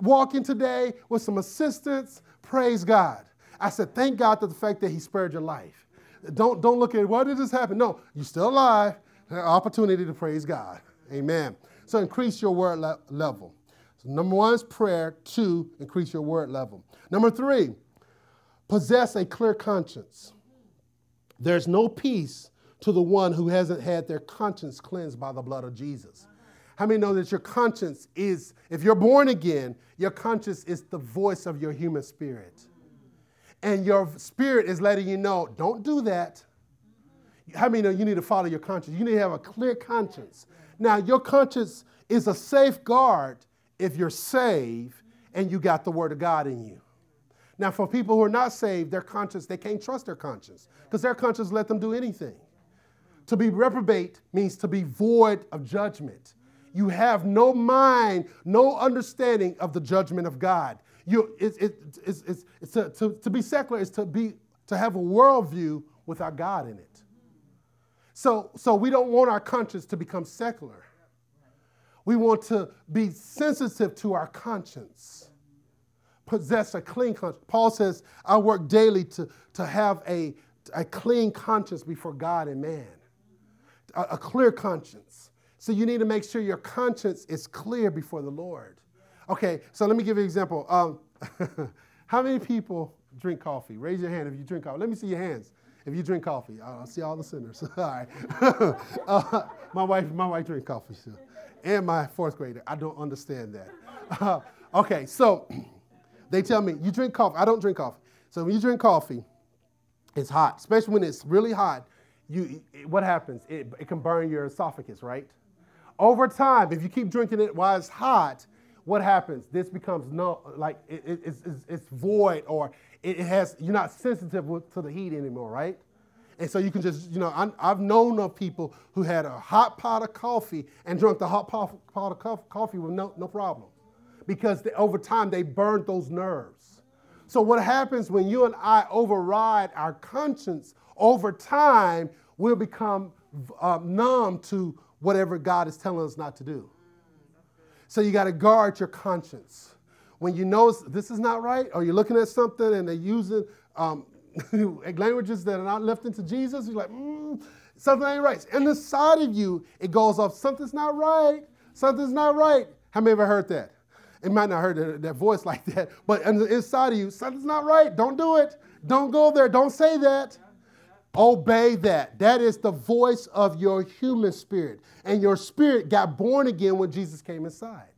walking today with some assistance. Praise God. I said, thank God for the fact that He spared your life. Don't, don't look at why did this happen? No, you're still alive. Opportunity to praise God. Amen. So increase your word le- level. So number one is prayer. Two, increase your word level. Number three, possess a clear conscience. There's no peace to the one who hasn't had their conscience cleansed by the blood of Jesus. How many know that your conscience is, if you're born again, your conscience is the voice of your human spirit. And your spirit is letting you know, don't do that. How many know you need to follow your conscience? You need to have a clear conscience. Now, your conscience is a safeguard if you're saved and you got the word of God in you. Now, for people who are not saved, their conscience, they can't trust their conscience because their conscience let them do anything. To be reprobate means to be void of judgment. You have no mind, no understanding of the judgment of God. You, it, it, it's, it's, it's to, to, to be secular is to, be, to have a worldview without God in it. So, so we don't want our conscience to become secular. We want to be sensitive to our conscience, possess a clean conscience. Paul says, I work daily to, to have a, a clean conscience before God and man, a, a clear conscience. So you need to make sure your conscience is clear before the Lord. Okay, so let me give you an example. Um, how many people drink coffee? Raise your hand if you drink coffee. Let me see your hands if you drink coffee. I'll see all the sinners. all right. uh, my wife, my wife drinks coffee too, and my fourth grader. I don't understand that. Uh, okay, so they tell me you drink coffee. I don't drink coffee. So when you drink coffee, it's hot, especially when it's really hot. You, what happens? It, it can burn your esophagus, right? Over time, if you keep drinking it while it's hot, what happens? This becomes no, like it, it, it's, it's, void or it has, you're not sensitive to the heat anymore, right? And so you can just, you know, i have known of people who had a hot pot of coffee and drank the hot pot, pot of coffee with no, no problem because they, over time they burned those nerves. So what happens when you and I override our conscience over time, we'll become um, numb to whatever God is telling us not to do. So you got to guard your conscience. When you know this is not right, or you're looking at something and they're using um, languages that are not left to Jesus, you're like, mm, something ain't right. And inside of you, it goes off, something's not right, something's not right. How many ever heard that? It might not heard that, that voice like that, but inside of you, something's not right. Don't do it. Don't go there. Don't say that. Obey that. That is the voice of your human spirit. And your spirit got born again when Jesus came inside.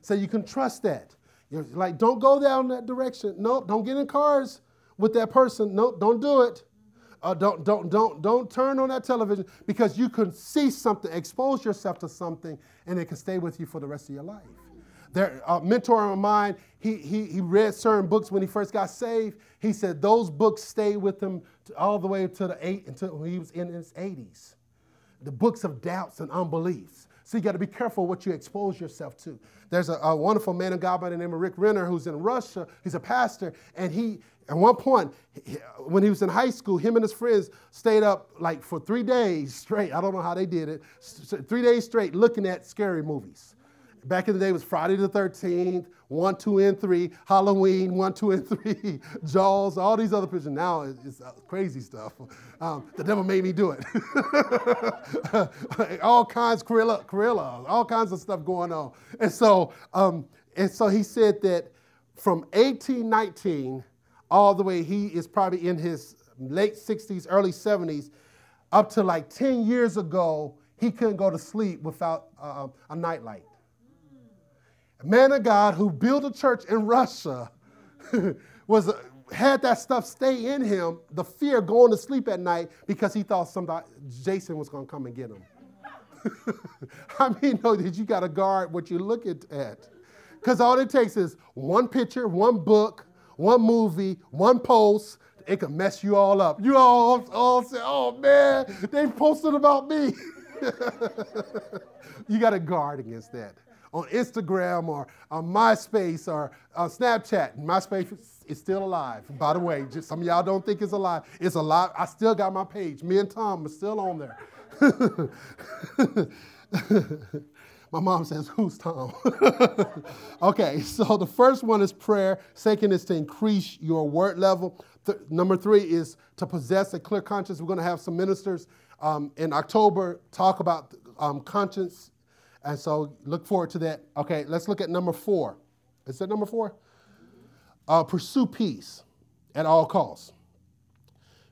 So you can trust that. You're like, don't go down that direction. No, don't get in cars with that person. No, don't do it. uh, don't, don't, don't, don't turn on that television because you can see something, expose yourself to something, and it can stay with you for the rest of your life. There, a mentor of mine, he, he, he read certain books when he first got saved. He said those books stayed with him all the way to the eight until he was in his 80s. The books of doubts and unbeliefs. So you got to be careful what you expose yourself to. There's a, a, wonderful man of God by the name of Rick Renner who's in Russia. He's a pastor, and he at one point, when he was in high school, him and his friends stayed up like for three days straight. I don't know how they did it. Three days straight looking at scary movies. Back in the day, it was Friday the 13th, 1, 2, and 3, Halloween, 1, 2, and 3, Jaws, all these other pictures. Now it's, uh, crazy stuff. Um, the devil made me do it. all kinds, Cruella, Cruella, all kinds of stuff going on. And so, um, and so he said that from 1819 all the way, he is probably in his late 60s, early 70s, up to like 10 years ago, he couldn't go to sleep without uh, a nightlight. A man of God who built a church in Russia was had that stuff stay in him, the fear going to sleep at night because he thought somebody, Jason was going to come and get him. I mean, know that you got to guard what you're looking at. Because all it takes is one picture, one book, one movie, one post, it can mess you all up. You all, all say, oh man, they posted about me. you got to guard against that. On Instagram or on MySpace or on Snapchat, MySpace is still alive. By the way, just some of y'all don't think it's alive. It's alive. I still got my page. Me and Tom are still on there. My mom says, Who's Tom? okay, so the first one is prayer. Second is to increase your word level. Th- number three is to possess a clear conscience. We're going to have some ministers um, in October talk about um, conscience. And so look forward to that. Okay, let's look at number four. Is that number four? Uh, pursue peace at all costs.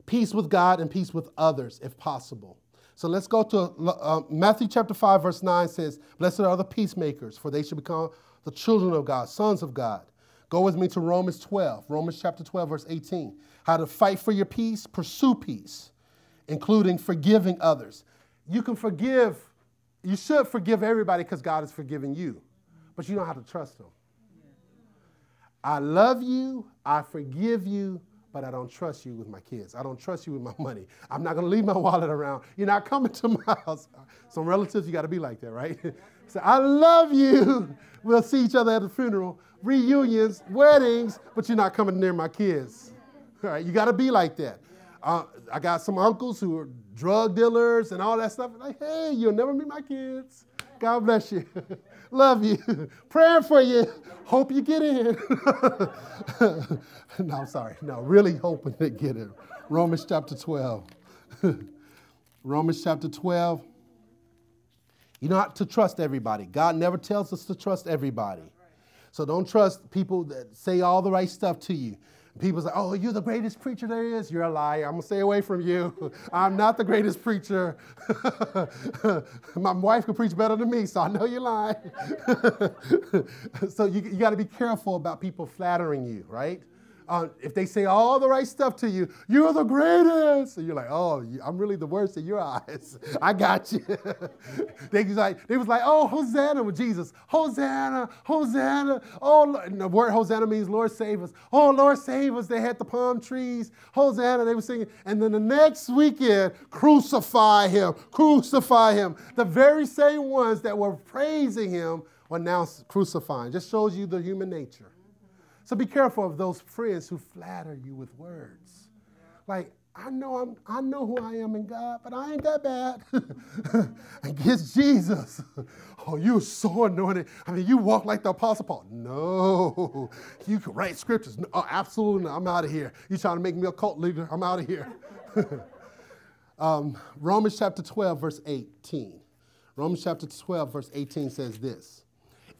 Peace with God and peace with others, if possible. So let's go to uh, Matthew chapter 5, verse 9 says, Blessed are the peacemakers, for they shall become the children of God, sons of God. Go with me to Romans 12, Romans chapter 12, verse 18. How to fight for your peace, pursue peace, including forgiving others. You can forgive, you should forgive everybody because God has forgiven you, but you don't have to trust them. I love you, I forgive you, but I don't trust you with my kids. I don't trust you with my money. I'm not going to leave my wallet around. You're not coming to my house. Some relatives, you got to be like that, right? so I love you. We'll see each other at the funeral, reunions, weddings, but you're not coming near my kids. All right, you got to be like that. Uh, I got some uncles who are drug dealers and all that stuff. Like, hey, you'll never meet my kids. God bless you. Love you. Praying for you. Hope you get in. no, I'm sorry. No, really hoping to get in. Romans chapter 12. Romans chapter 12. You not to trust everybody. God never tells us to trust everybody. So don't trust people that say all the right stuff to you. People say, oh, you're the greatest preacher there is. You're a liar. I'm going to stay away from you. I'm not the greatest preacher. My wife can preach better than me, so I know you're lying. so you, you got to be careful about people flattering you, right? Uh, if they say all the right stuff to you, you're the greatest. And you're like, oh, I'm really the worst in your eyes. I got you. they was like, they was like, oh, Hosanna with Jesus. Hosanna, Hosanna. Oh, the word Hosanna means Lord save us. Oh, Lord save us. They had the palm trees. Hosanna. They were singing. And then the next weekend, crucify him, crucify him. The very same ones that were praising him were now crucifying. Just shows you the human nature. So be careful of those friends who flatter you with words. Like, I know I'm, I know who I am in God, but I ain't that bad. Against Jesus. Oh, you're so anointed. I mean, you walk like the Apostle Paul. No. You can write scriptures. No, oh, absolutely not. I'm out of here. You trying to make me a cult leader? I'm out of here. um, Romans chapter 12, verse 18. Romans chapter 12, verse 18 says this.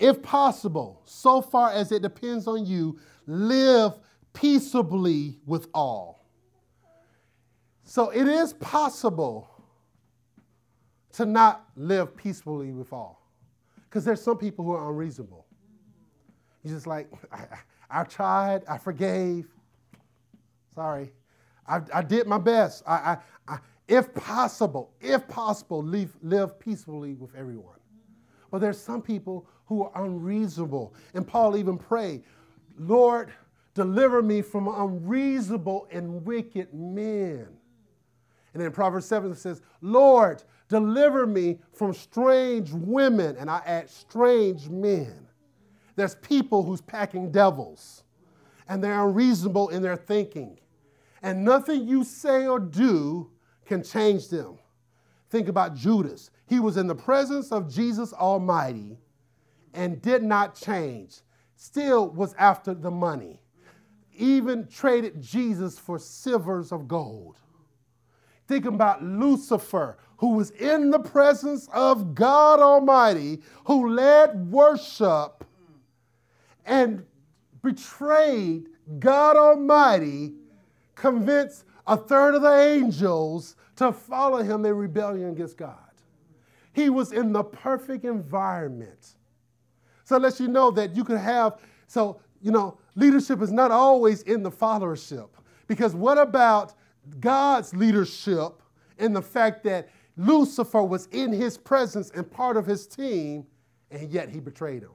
If possible, so far as it depends on you, live peaceably with all. So it is possible to not live peacefully with all. Because there's some people who are unreasonable. You're just like, I, I, tried, I forgave. Sorry. I, I did my best. I, I, I, if possible, if possible, live, live peacefully with everyone. But there's some people who are unreasonable. And Paul even prayed, Lord, deliver me from unreasonable and wicked men. And then Proverbs 7 says, Lord, deliver me from strange women. And I add strange men. There's people who's packing devils, and they're unreasonable in their thinking. And nothing you say or do can change them. Think about Judas. He was in the presence of Jesus Almighty and did not change, still was after the money, even traded Jesus for silvers of gold. Think about Lucifer, who was in the presence of God Almighty, who led worship and betrayed God Almighty, convinced a third of the angels to follow him in rebellion against God. He was in the perfect environment. So it lets you know that you can have, so, you know, leadership is not always in the followership. Because what about God's leadership and the fact that Lucifer was in his presence and part of his team, and yet he betrayed him?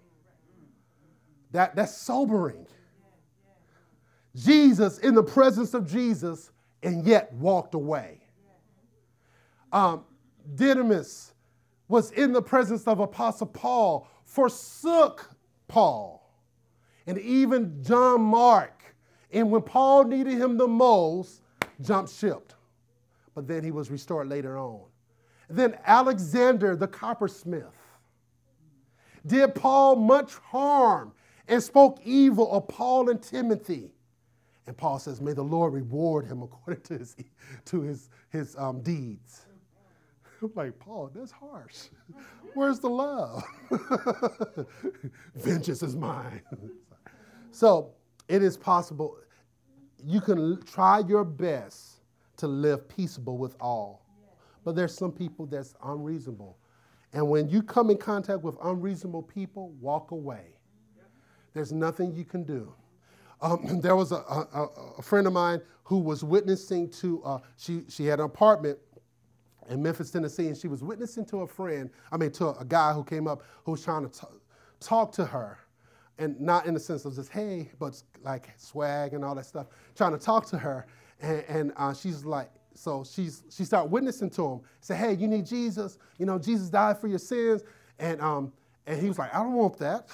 That, that's sobering. Judas in the presence of Jesus and yet walked away. Um, Didymus was in the presence of Apostle Paul, forsook Paul. And even John Mark, and when Paul needed him the most, jumped ship. But then he was restored later on. Then Alexander the coppersmith did Paul much harm and spoke evil of Paul and Timothy. And Paul says, May the Lord reward him according to his, to his, his um, deeds. I'm like, Paul, that's harsh. Where's the love? Vengeance is mine. so it is possible. You can try your best to live peaceable with all. But there's some people that's unreasonable. And when you come in contact with unreasonable people, walk away. There's nothing you can do. Um, there was a, a, a, friend of mine who was witnessing to, uh, she, she had an apartment in Memphis, Tennessee, and she was witnessing to a friend, I mean, to a, guy who came up who was trying to t- talk to her. And not in the sense of just, hey, but like swag and all that stuff, trying to talk to her. And, and uh, she's like, so she's, she started witnessing to him, say, hey, you need Jesus. You know, Jesus died for your sins. And, um, and he was like, I don't want that.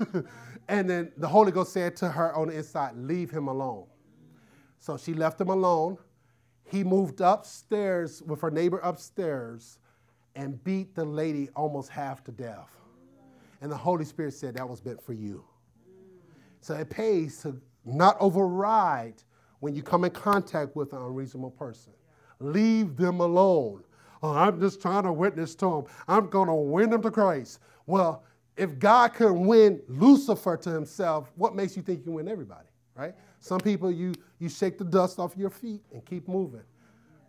and then the Holy Ghost said to her on the inside, leave him alone. So she left him alone he moved upstairs with her neighbor upstairs and beat the lady almost half to death. And the Holy Spirit said that was meant for you. So it pays to not override when you come in contact with an unreasonable person. Leave them alone. Oh, I'm just trying to witness to them. I'm going to win them to Christ. Well, if God can win Lucifer to himself, what makes you think you win everybody, right? Some people you you shake the dust off your feet and keep moving.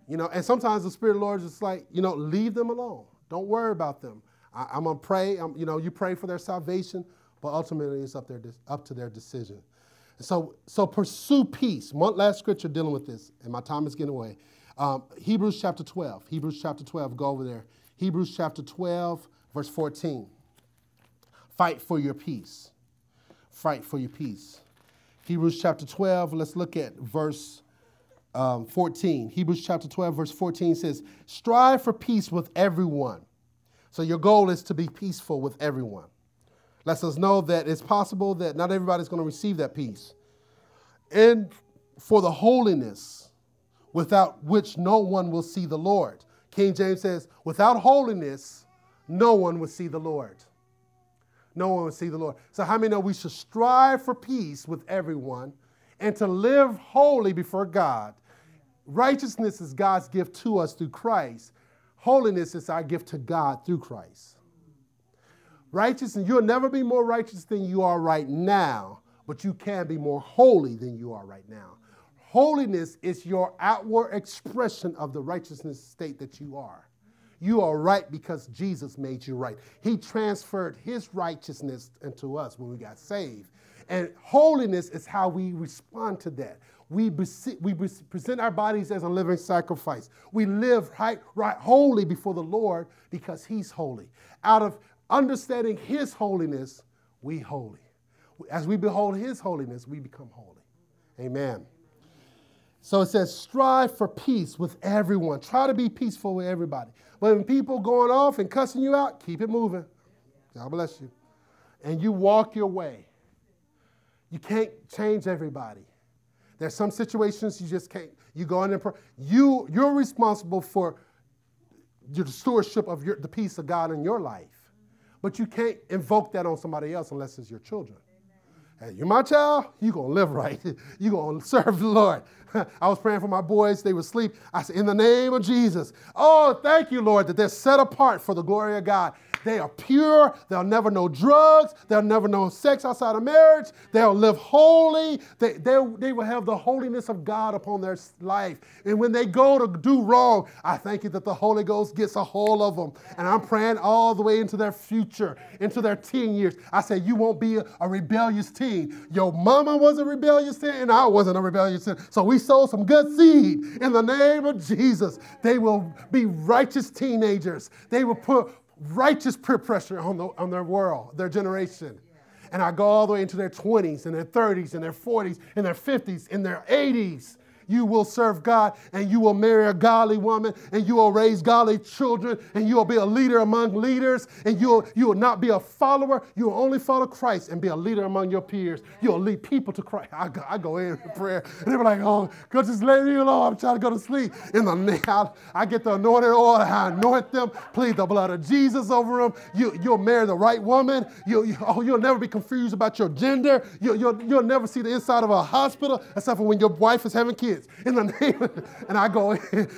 You know, and sometimes the Spirit of the Lord is just like, you know, leave them alone. Don't worry about them. I, am gonna pray. I'm, you know, you pray for their salvation, but ultimately it's up, their, up to their decision. So, so pursue peace. One last scripture dealing with this, and my time is getting away. Um, Hebrews chapter 12. Hebrews chapter 12. Go over there. Hebrews chapter 12, verse 14. Fight for your peace. Fight for your peace. Hebrews chapter 12, let's look at verse um, 14. Hebrews chapter 12, verse 14 says, Strive for peace with everyone. So your goal is to be peaceful with everyone. Lets us know that it's possible that not everybody's going to receive that peace. And for the holiness without which no one will see the Lord. King James says, without holiness, no one will see the Lord no one will see the Lord. So, how many know we should strive for peace with everyone and to live holy before God? Righteousness is God's gift to us through Christ. Holiness is our gift to God through Christ. Righteousness, you'll never be more righteous than you are right now, but you can be more holy than you are right now. Holiness is your outward expression of the righteousness state that you are. You are right because Jesus made you right. He transferred his righteousness into us when we got saved. And holiness is how we respond to that. we, we present our bodies as a living sacrifice. We live right, right holy before the Lord because He's holy. Out of understanding His holiness, we holy. As we behold His holiness, we become holy. Amen. So it says, strive for peace with everyone. Try to be peaceful with everybody. But when people going off and cussing you out, keep it moving. God bless you. And you walk your way. You can't change everybody. There's some situations you just can't. You go in and pray. You, you're responsible for the stewardship of your, the peace of God in your life. But you can't invoke that on somebody else unless it's your children. Hey, you're my child, you're going to live right. you're going to serve the Lord. I was praying for my boys, they would sleep. I said, In the name of Jesus. Oh, thank you, Lord, that they're set apart for the glory of God. They are pure. They'll never know drugs. They'll never know sex outside of marriage. They'll live holy. They, they, they will have the holiness of God upon their life. And when they go to do wrong, I thank you that the Holy Ghost gets a hold of them. And I'm praying all the way into their future, into their teen years. I say, You won't be a, a rebellious teen. Your mama was a rebellious teen, and I wasn't a rebellious teen. So we sow some good seed in the name of Jesus. They will be righteous teenagers. They will put righteous peer pressure on, the, on their world, their generation. And I go all the way into their 20s and their 30s and their 40s and their 50s and their 80s you will serve God and you will marry a godly woman and you will raise godly children and you will be a leader among leaders and you will, you will not be a follower. You will only follow Christ and be a leader among your peers. You'll lead people to Christ. I go, I go in prayer and they were like, oh, God, just let me alone. I'm trying to go to sleep. In the name, I get the anointed oil. I anoint them. Plead the blood of Jesus over them. You, you'll marry the right woman. You, you, oh, you'll never be confused about your gender. You, you'll, you'll never see the inside of a hospital except for when your wife is having kids kids in the name of, and I go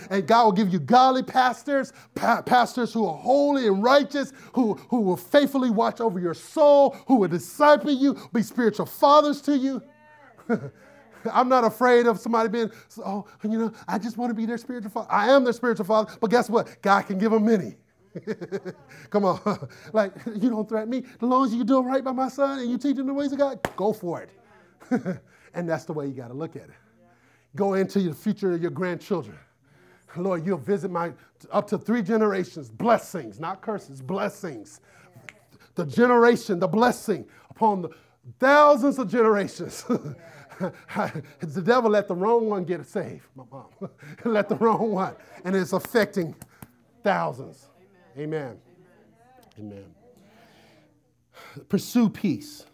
and God will give you godly pastors, pa- pastors who are holy and righteous, who, who will faithfully watch over your soul, who will disciple you, be spiritual fathers to you. I'm not afraid of somebody being, oh, you know, I just want to be their spiritual father. I am their spiritual father, but guess what? God can give them many. Come on. like, you don't threaten me. As long as you do right by my son and you teach him the ways of God, go for it. and that's the way you got to look at it go into the future of your grandchildren. Lord, you'll visit my up to three generations, blessings, not curses, blessings. The generation, the blessing upon the thousands of generations. the devil let the wrong one get saved, my mom. let the wrong one. And it's affecting thousands. Amen. Amen. Pursue peace.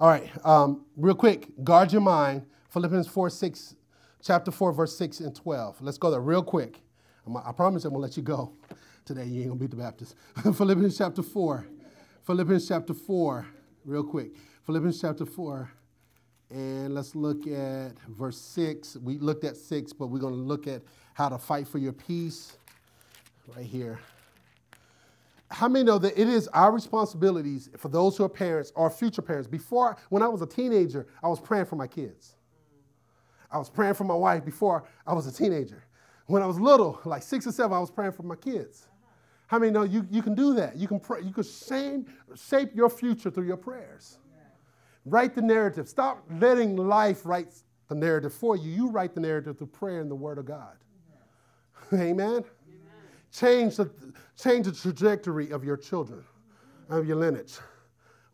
All right, um, real quick, guard your mind Philippians 4, 6, chapter 4, verse 6 and 12. Let's go there real quick. I promise I'm going to let you go today. You ain't going to beat the Baptist. Philippians chapter 4. Philippians chapter 4, real quick. Philippians chapter 4. And let's look at verse 6. We looked at 6, but we're going to look at how to fight for your peace right here. How many know that it is our responsibilities for those who are parents or future parents? Before, when I was a teenager, I was praying for my kids. I was praying for my wife before I was a teenager. When I was little, like six or seven, I was praying for my kids. How many know you, you can do that? You can pray, you can shape, shape your future through your prayers. Write the narrative. Stop letting life write the narrative for you. You write the narrative through prayer and the Word of God. Amen? Amen? Change, the, change the trajectory of your children, of your lineage.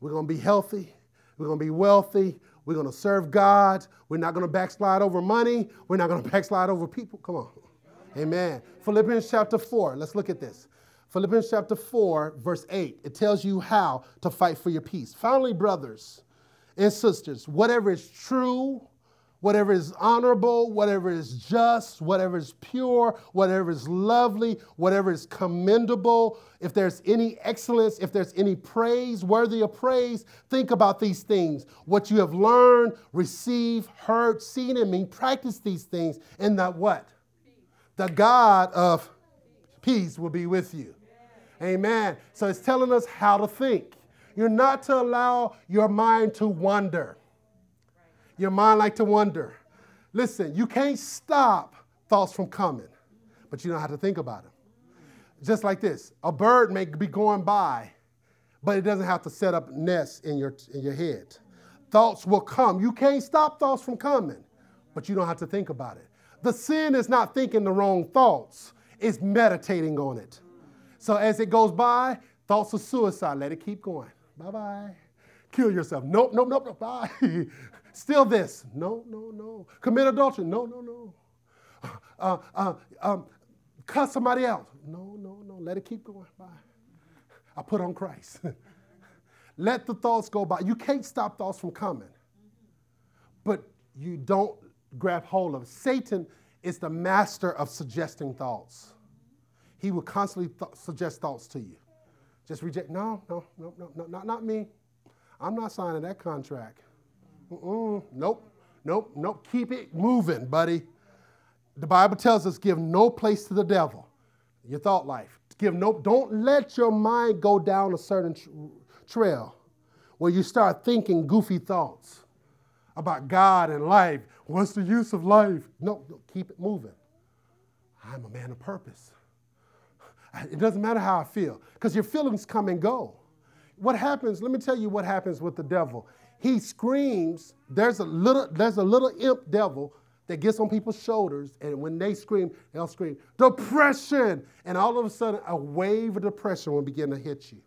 We're going to be healthy. We're going to be wealthy. We're going to serve God. We're not going to backslide over money. We're not going to backslide over people. Come on. Amen. Philippians chapter 4. Let's look at this. Philippians chapter 4, verse 8. It tells you how to fight for your peace. Finally, brothers and sisters, whatever is true, whatever is honorable, whatever is just, whatever is pure, whatever is lovely, whatever is commendable, if there's any excellence, if there's any praise, worthy of praise, think about these things. What you have learned, received, heard, seen in me, practice these things, and that what? The God of peace will be with you. Amen. So it's telling us how to think. You're not to allow your mind to wander. Your mind like to wonder. Listen, you can't stop thoughts from coming, but you don't have to think about them. Just like this a bird may be going by, but it doesn't have to set up nests in your, in your head. Thoughts will come. You can't stop thoughts from coming, but you don't have to think about it. The sin is not thinking the wrong thoughts, it's meditating on it. So as it goes by, thoughts of suicide, let it keep going. Bye bye. Kill yourself. Nope, nope, nope, nope. Bye. Steal this. No, no, no. Commit adultery. No, no, no. Uh, uh, um, cuss somebody else. No, no, no. Let it keep going. by. I put on Christ. Let the thoughts go by. You can't stop thoughts from coming, but you don't grab hold of. Satan is the master of suggesting thoughts. He will constantly th- suggest thoughts to you. Just reject. No, no, no, no, no, not, not me. I'm not signing that contract. Mm-mm. Nope, nope, nope. Keep it moving, buddy. The Bible tells us give no place to the devil. Your thought life. Give no. Don't let your mind go down a certain trail where you start thinking goofy thoughts about God and life. What's the use of life? No, no keep it moving. I'm a man of purpose. It doesn't matter how I feel, because your feelings come and go. What happens, let me tell you what happens with the devil. He screams, there's a little, there's a little imp devil that gets on people's shoulders, and when they scream, they'll scream, depression! And all of a sudden, a wave of depression will begin to hit you.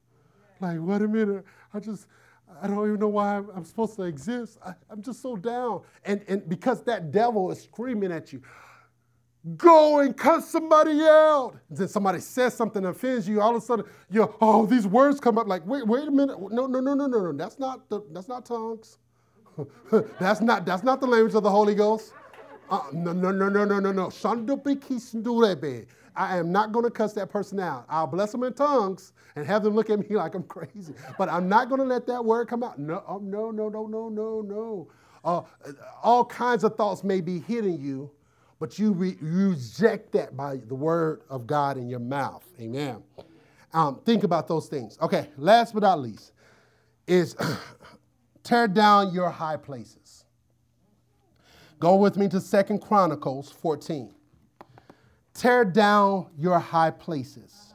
Like, wait a minute, I just, I don't even know why I'm, supposed to exist. I, am just so down. And, and because that devil is screaming at you, go and cut somebody out. Then somebody says something that offends you, all of a sudden, you oh, these words come up like, wait, wait a minute. No, no, no, no, no, no. That's not the, that's not tongues. that's not that's not the language of the Holy Ghost. Uh, no, no, no, no, no, no, no. I am not going to cuss that person out. I'll bless them in tongues and have them look at me like I'm crazy. But I'm not going to let that word come out. No, oh, no, no, no, no, no, no. Uh, all kinds of thoughts may be hitting you, but you, re- reject that by the word of God in your mouth. Amen. Um, think about those things. Okay, last but not least is tear down your high places. Go with me to Second Chronicles 14. Tear down your high places.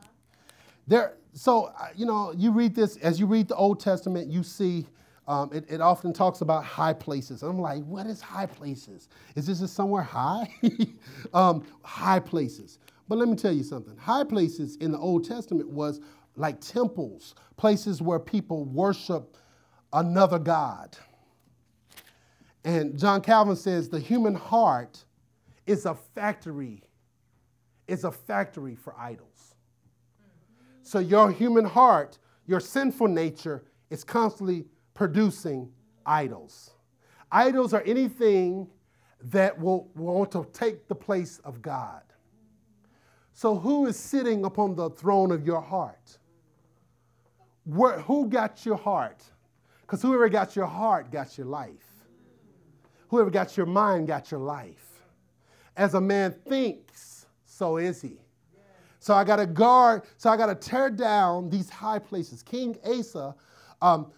There, so uh, you know, you read this as you read the Old Testament, you see um, it, it, often talks about high places. I'm like, what is high places? Is this just somewhere high? um, high places. But let me tell you something. High places in the Old Testament was like temples, places where people worship another God. And John Calvin says the human heart is a factory. It's a factory for idols. So your human heart, your sinful nature, is constantly producing idols. Idols are anything that will want to take the place of God. So, who is sitting upon the throne of your heart? Where, who got your heart? Because whoever got your heart got your life. Whoever got your mind got your life. As a man thinks, so is he. So I got to guard, so I got to tear down these high places. King Asa um,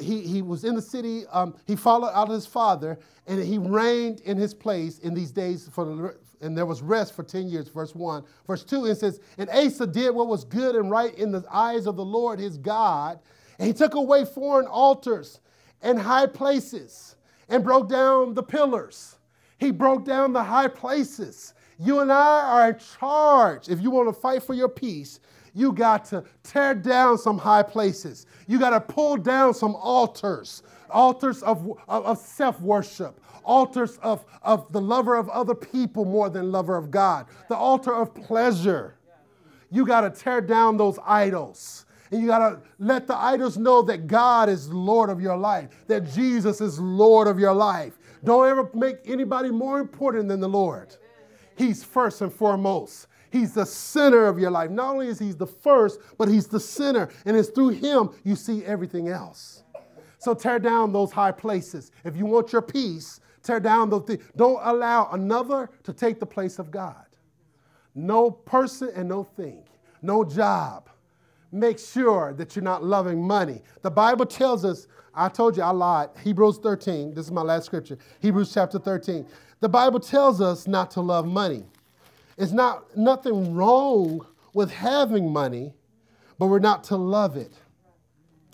he, he was in the city, um, he followed out his father, and he reigned in his place in these days, for the, and there was rest for 10 years, verse 1. Verse 2, it says, And Asa did what was good and right in the eyes of the Lord his God, and he took away foreign altars and high places, and broke down the pillars. He broke down the high places. You and I are in charge. If you want to fight for your peace, you got to tear down some high places. You got to pull down some altars, altars of, of, of self worship, altars of, of the lover of other people more than lover of God, the altar of pleasure. You got to tear down those idols. And you got to let the idols know that God is Lord of your life, that Jesus is Lord of your life. Don't ever make anybody more important than the Lord. He's first and foremost. He's the center of your life. Not only is he the first, but he's the center. And it's through him you see everything else. So tear down those high places. If you want your peace, tear down those things. Don't allow another to take the place of God. No person and no thing, no job. Make sure that you're not loving money. The Bible tells us, I told you I lied. Hebrews 13, this is my last scripture. Hebrews chapter 13. The Bible tells us not to love money. It's not nothing wrong with having money, but we're not to love it.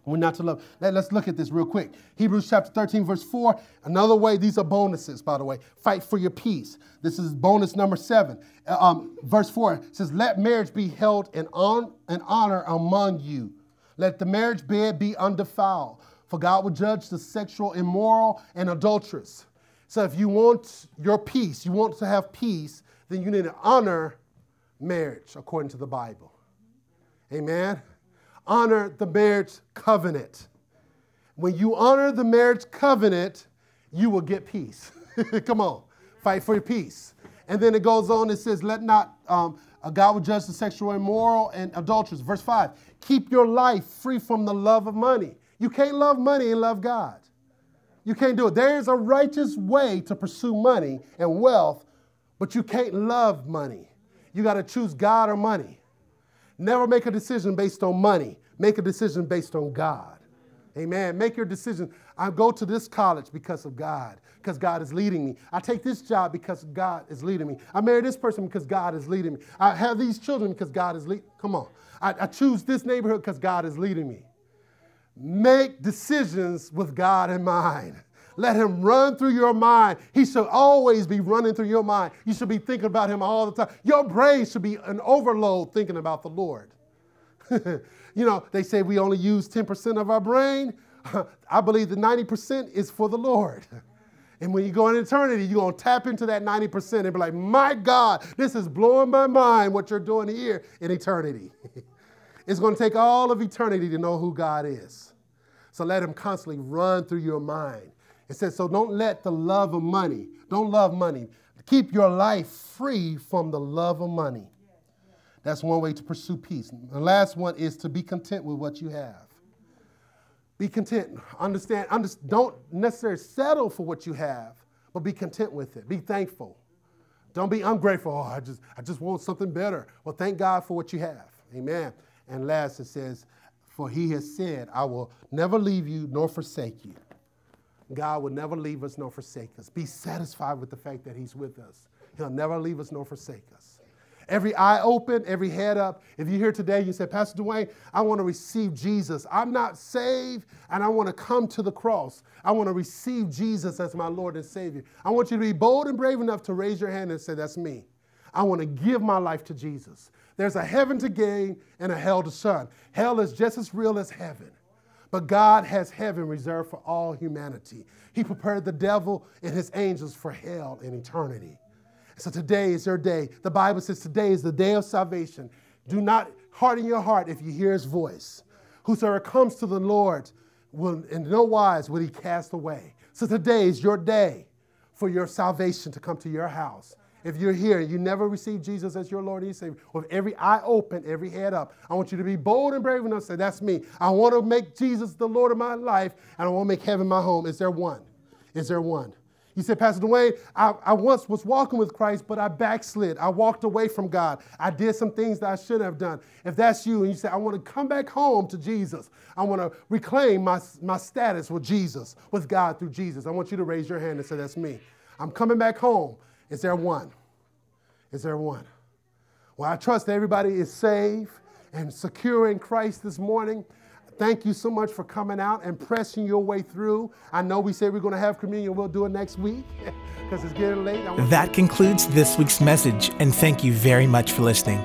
We're not to love. Let, us look at this real quick. Hebrews chapter 13, verse 4. Another way, these are bonuses, by the way. Fight for your peace. This is bonus number seven. Uh, um, verse 4 says, Let marriage be held in, on, in honor among you. Let the marriage bed be undefiled, for God will judge the sexual immoral and adulterous. So if you want your peace, you want to have peace, then you need to honor marriage according to the Bible. Amen honor the marriage covenant. When you honor the marriage covenant, you will get peace. Come on, fight for your peace. And then it goes on, it says, Let not, um, God will judge the sexual immoral and adulterers. Verse 5 Keep your life free from the love of money. You can't love money and love God. You can't do it. There is a righteous way to pursue money and wealth, but you can't love money. You got to choose God or money. Never make a decision based on money. Make a decision based on God. Amen. Make your decision. I go to this college because of God, because God is leading me. I take this job because God is leading me. I marry this person because God is leading me. I have these children because God is leading. Come on. I, I choose this neighborhood because God is leading me. Make decisions with God in mind. Let him run through your mind. He should always be running through your mind. You should be thinking about him all the time. Your brain should be an overload thinking about the Lord. you know, they say we only use 10% of our brain. I believe the 90% is for the Lord. And when you go in eternity, you're going to tap into that 90% and be like, my God, this is blowing my mind what you're doing here in eternity. it's going to take all of eternity to know who God is. So let Him constantly run through your mind. It says, so don't let the love of money, don't love money. Keep your life free from the love of money. That's one way to pursue peace. The last one is to be content with what you have. Be content. Understand, under, don't necessarily settle for what you have, but be content with it. Be thankful. Don't be ungrateful. Oh, I just, I just want something better. Well, thank God for what you have. Amen. And last, it says, For he has said, I will never leave you nor forsake you. God will never leave us nor forsake us. Be satisfied with the fact that He's with us. He'll never leave us nor forsake us. Every eye open, every head up. If you're here today, you say, Pastor Dwayne, I want to receive Jesus. I'm not saved, and I want to come to the cross. I want to receive Jesus as my Lord and Savior. I want you to be bold and brave enough to raise your hand and say, That's me. I want to give my life to Jesus. There's a heaven to gain and a hell to shun. Hell is just as real as heaven. But God has heaven reserved for all humanity. He prepared the devil and his angels for hell and eternity. So today is your day. The Bible says today is the day of salvation. Do not harden your heart if you hear his voice. Whosoever comes to the Lord will in no wise will he cast away. So today is your day for your salvation to come to your house. If you're here and you never received Jesus as your Lord and Savior, with every eye open, every head up, I want you to be bold and brave enough to say, That's me. I want to make Jesus the Lord of my life, and I want to make heaven my home. Is there one? Is there one? You said, Pastor Dwayne, I, I once was walking with Christ, but I backslid. I walked away from God. I did some things that I shouldn't have done. If that's you, and you say, I want to come back home to Jesus, I want to reclaim my, my status with Jesus, with God through Jesus, I want you to raise your hand and say, That's me. I'm coming back home. Is there one? Is there one? Well, I trust everybody is safe and secure in Christ this morning. Thank you so much for coming out and pressing your way through. I know we said we're going to have communion. We'll do it next week because it's getting late. That concludes this week's message, and thank you very much for listening.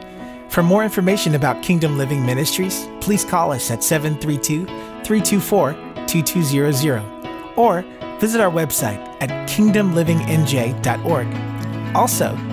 For more information about Kingdom Living Ministries, please call us at 732 324 2200 or visit our website at kingdomlivingnj.org. Also,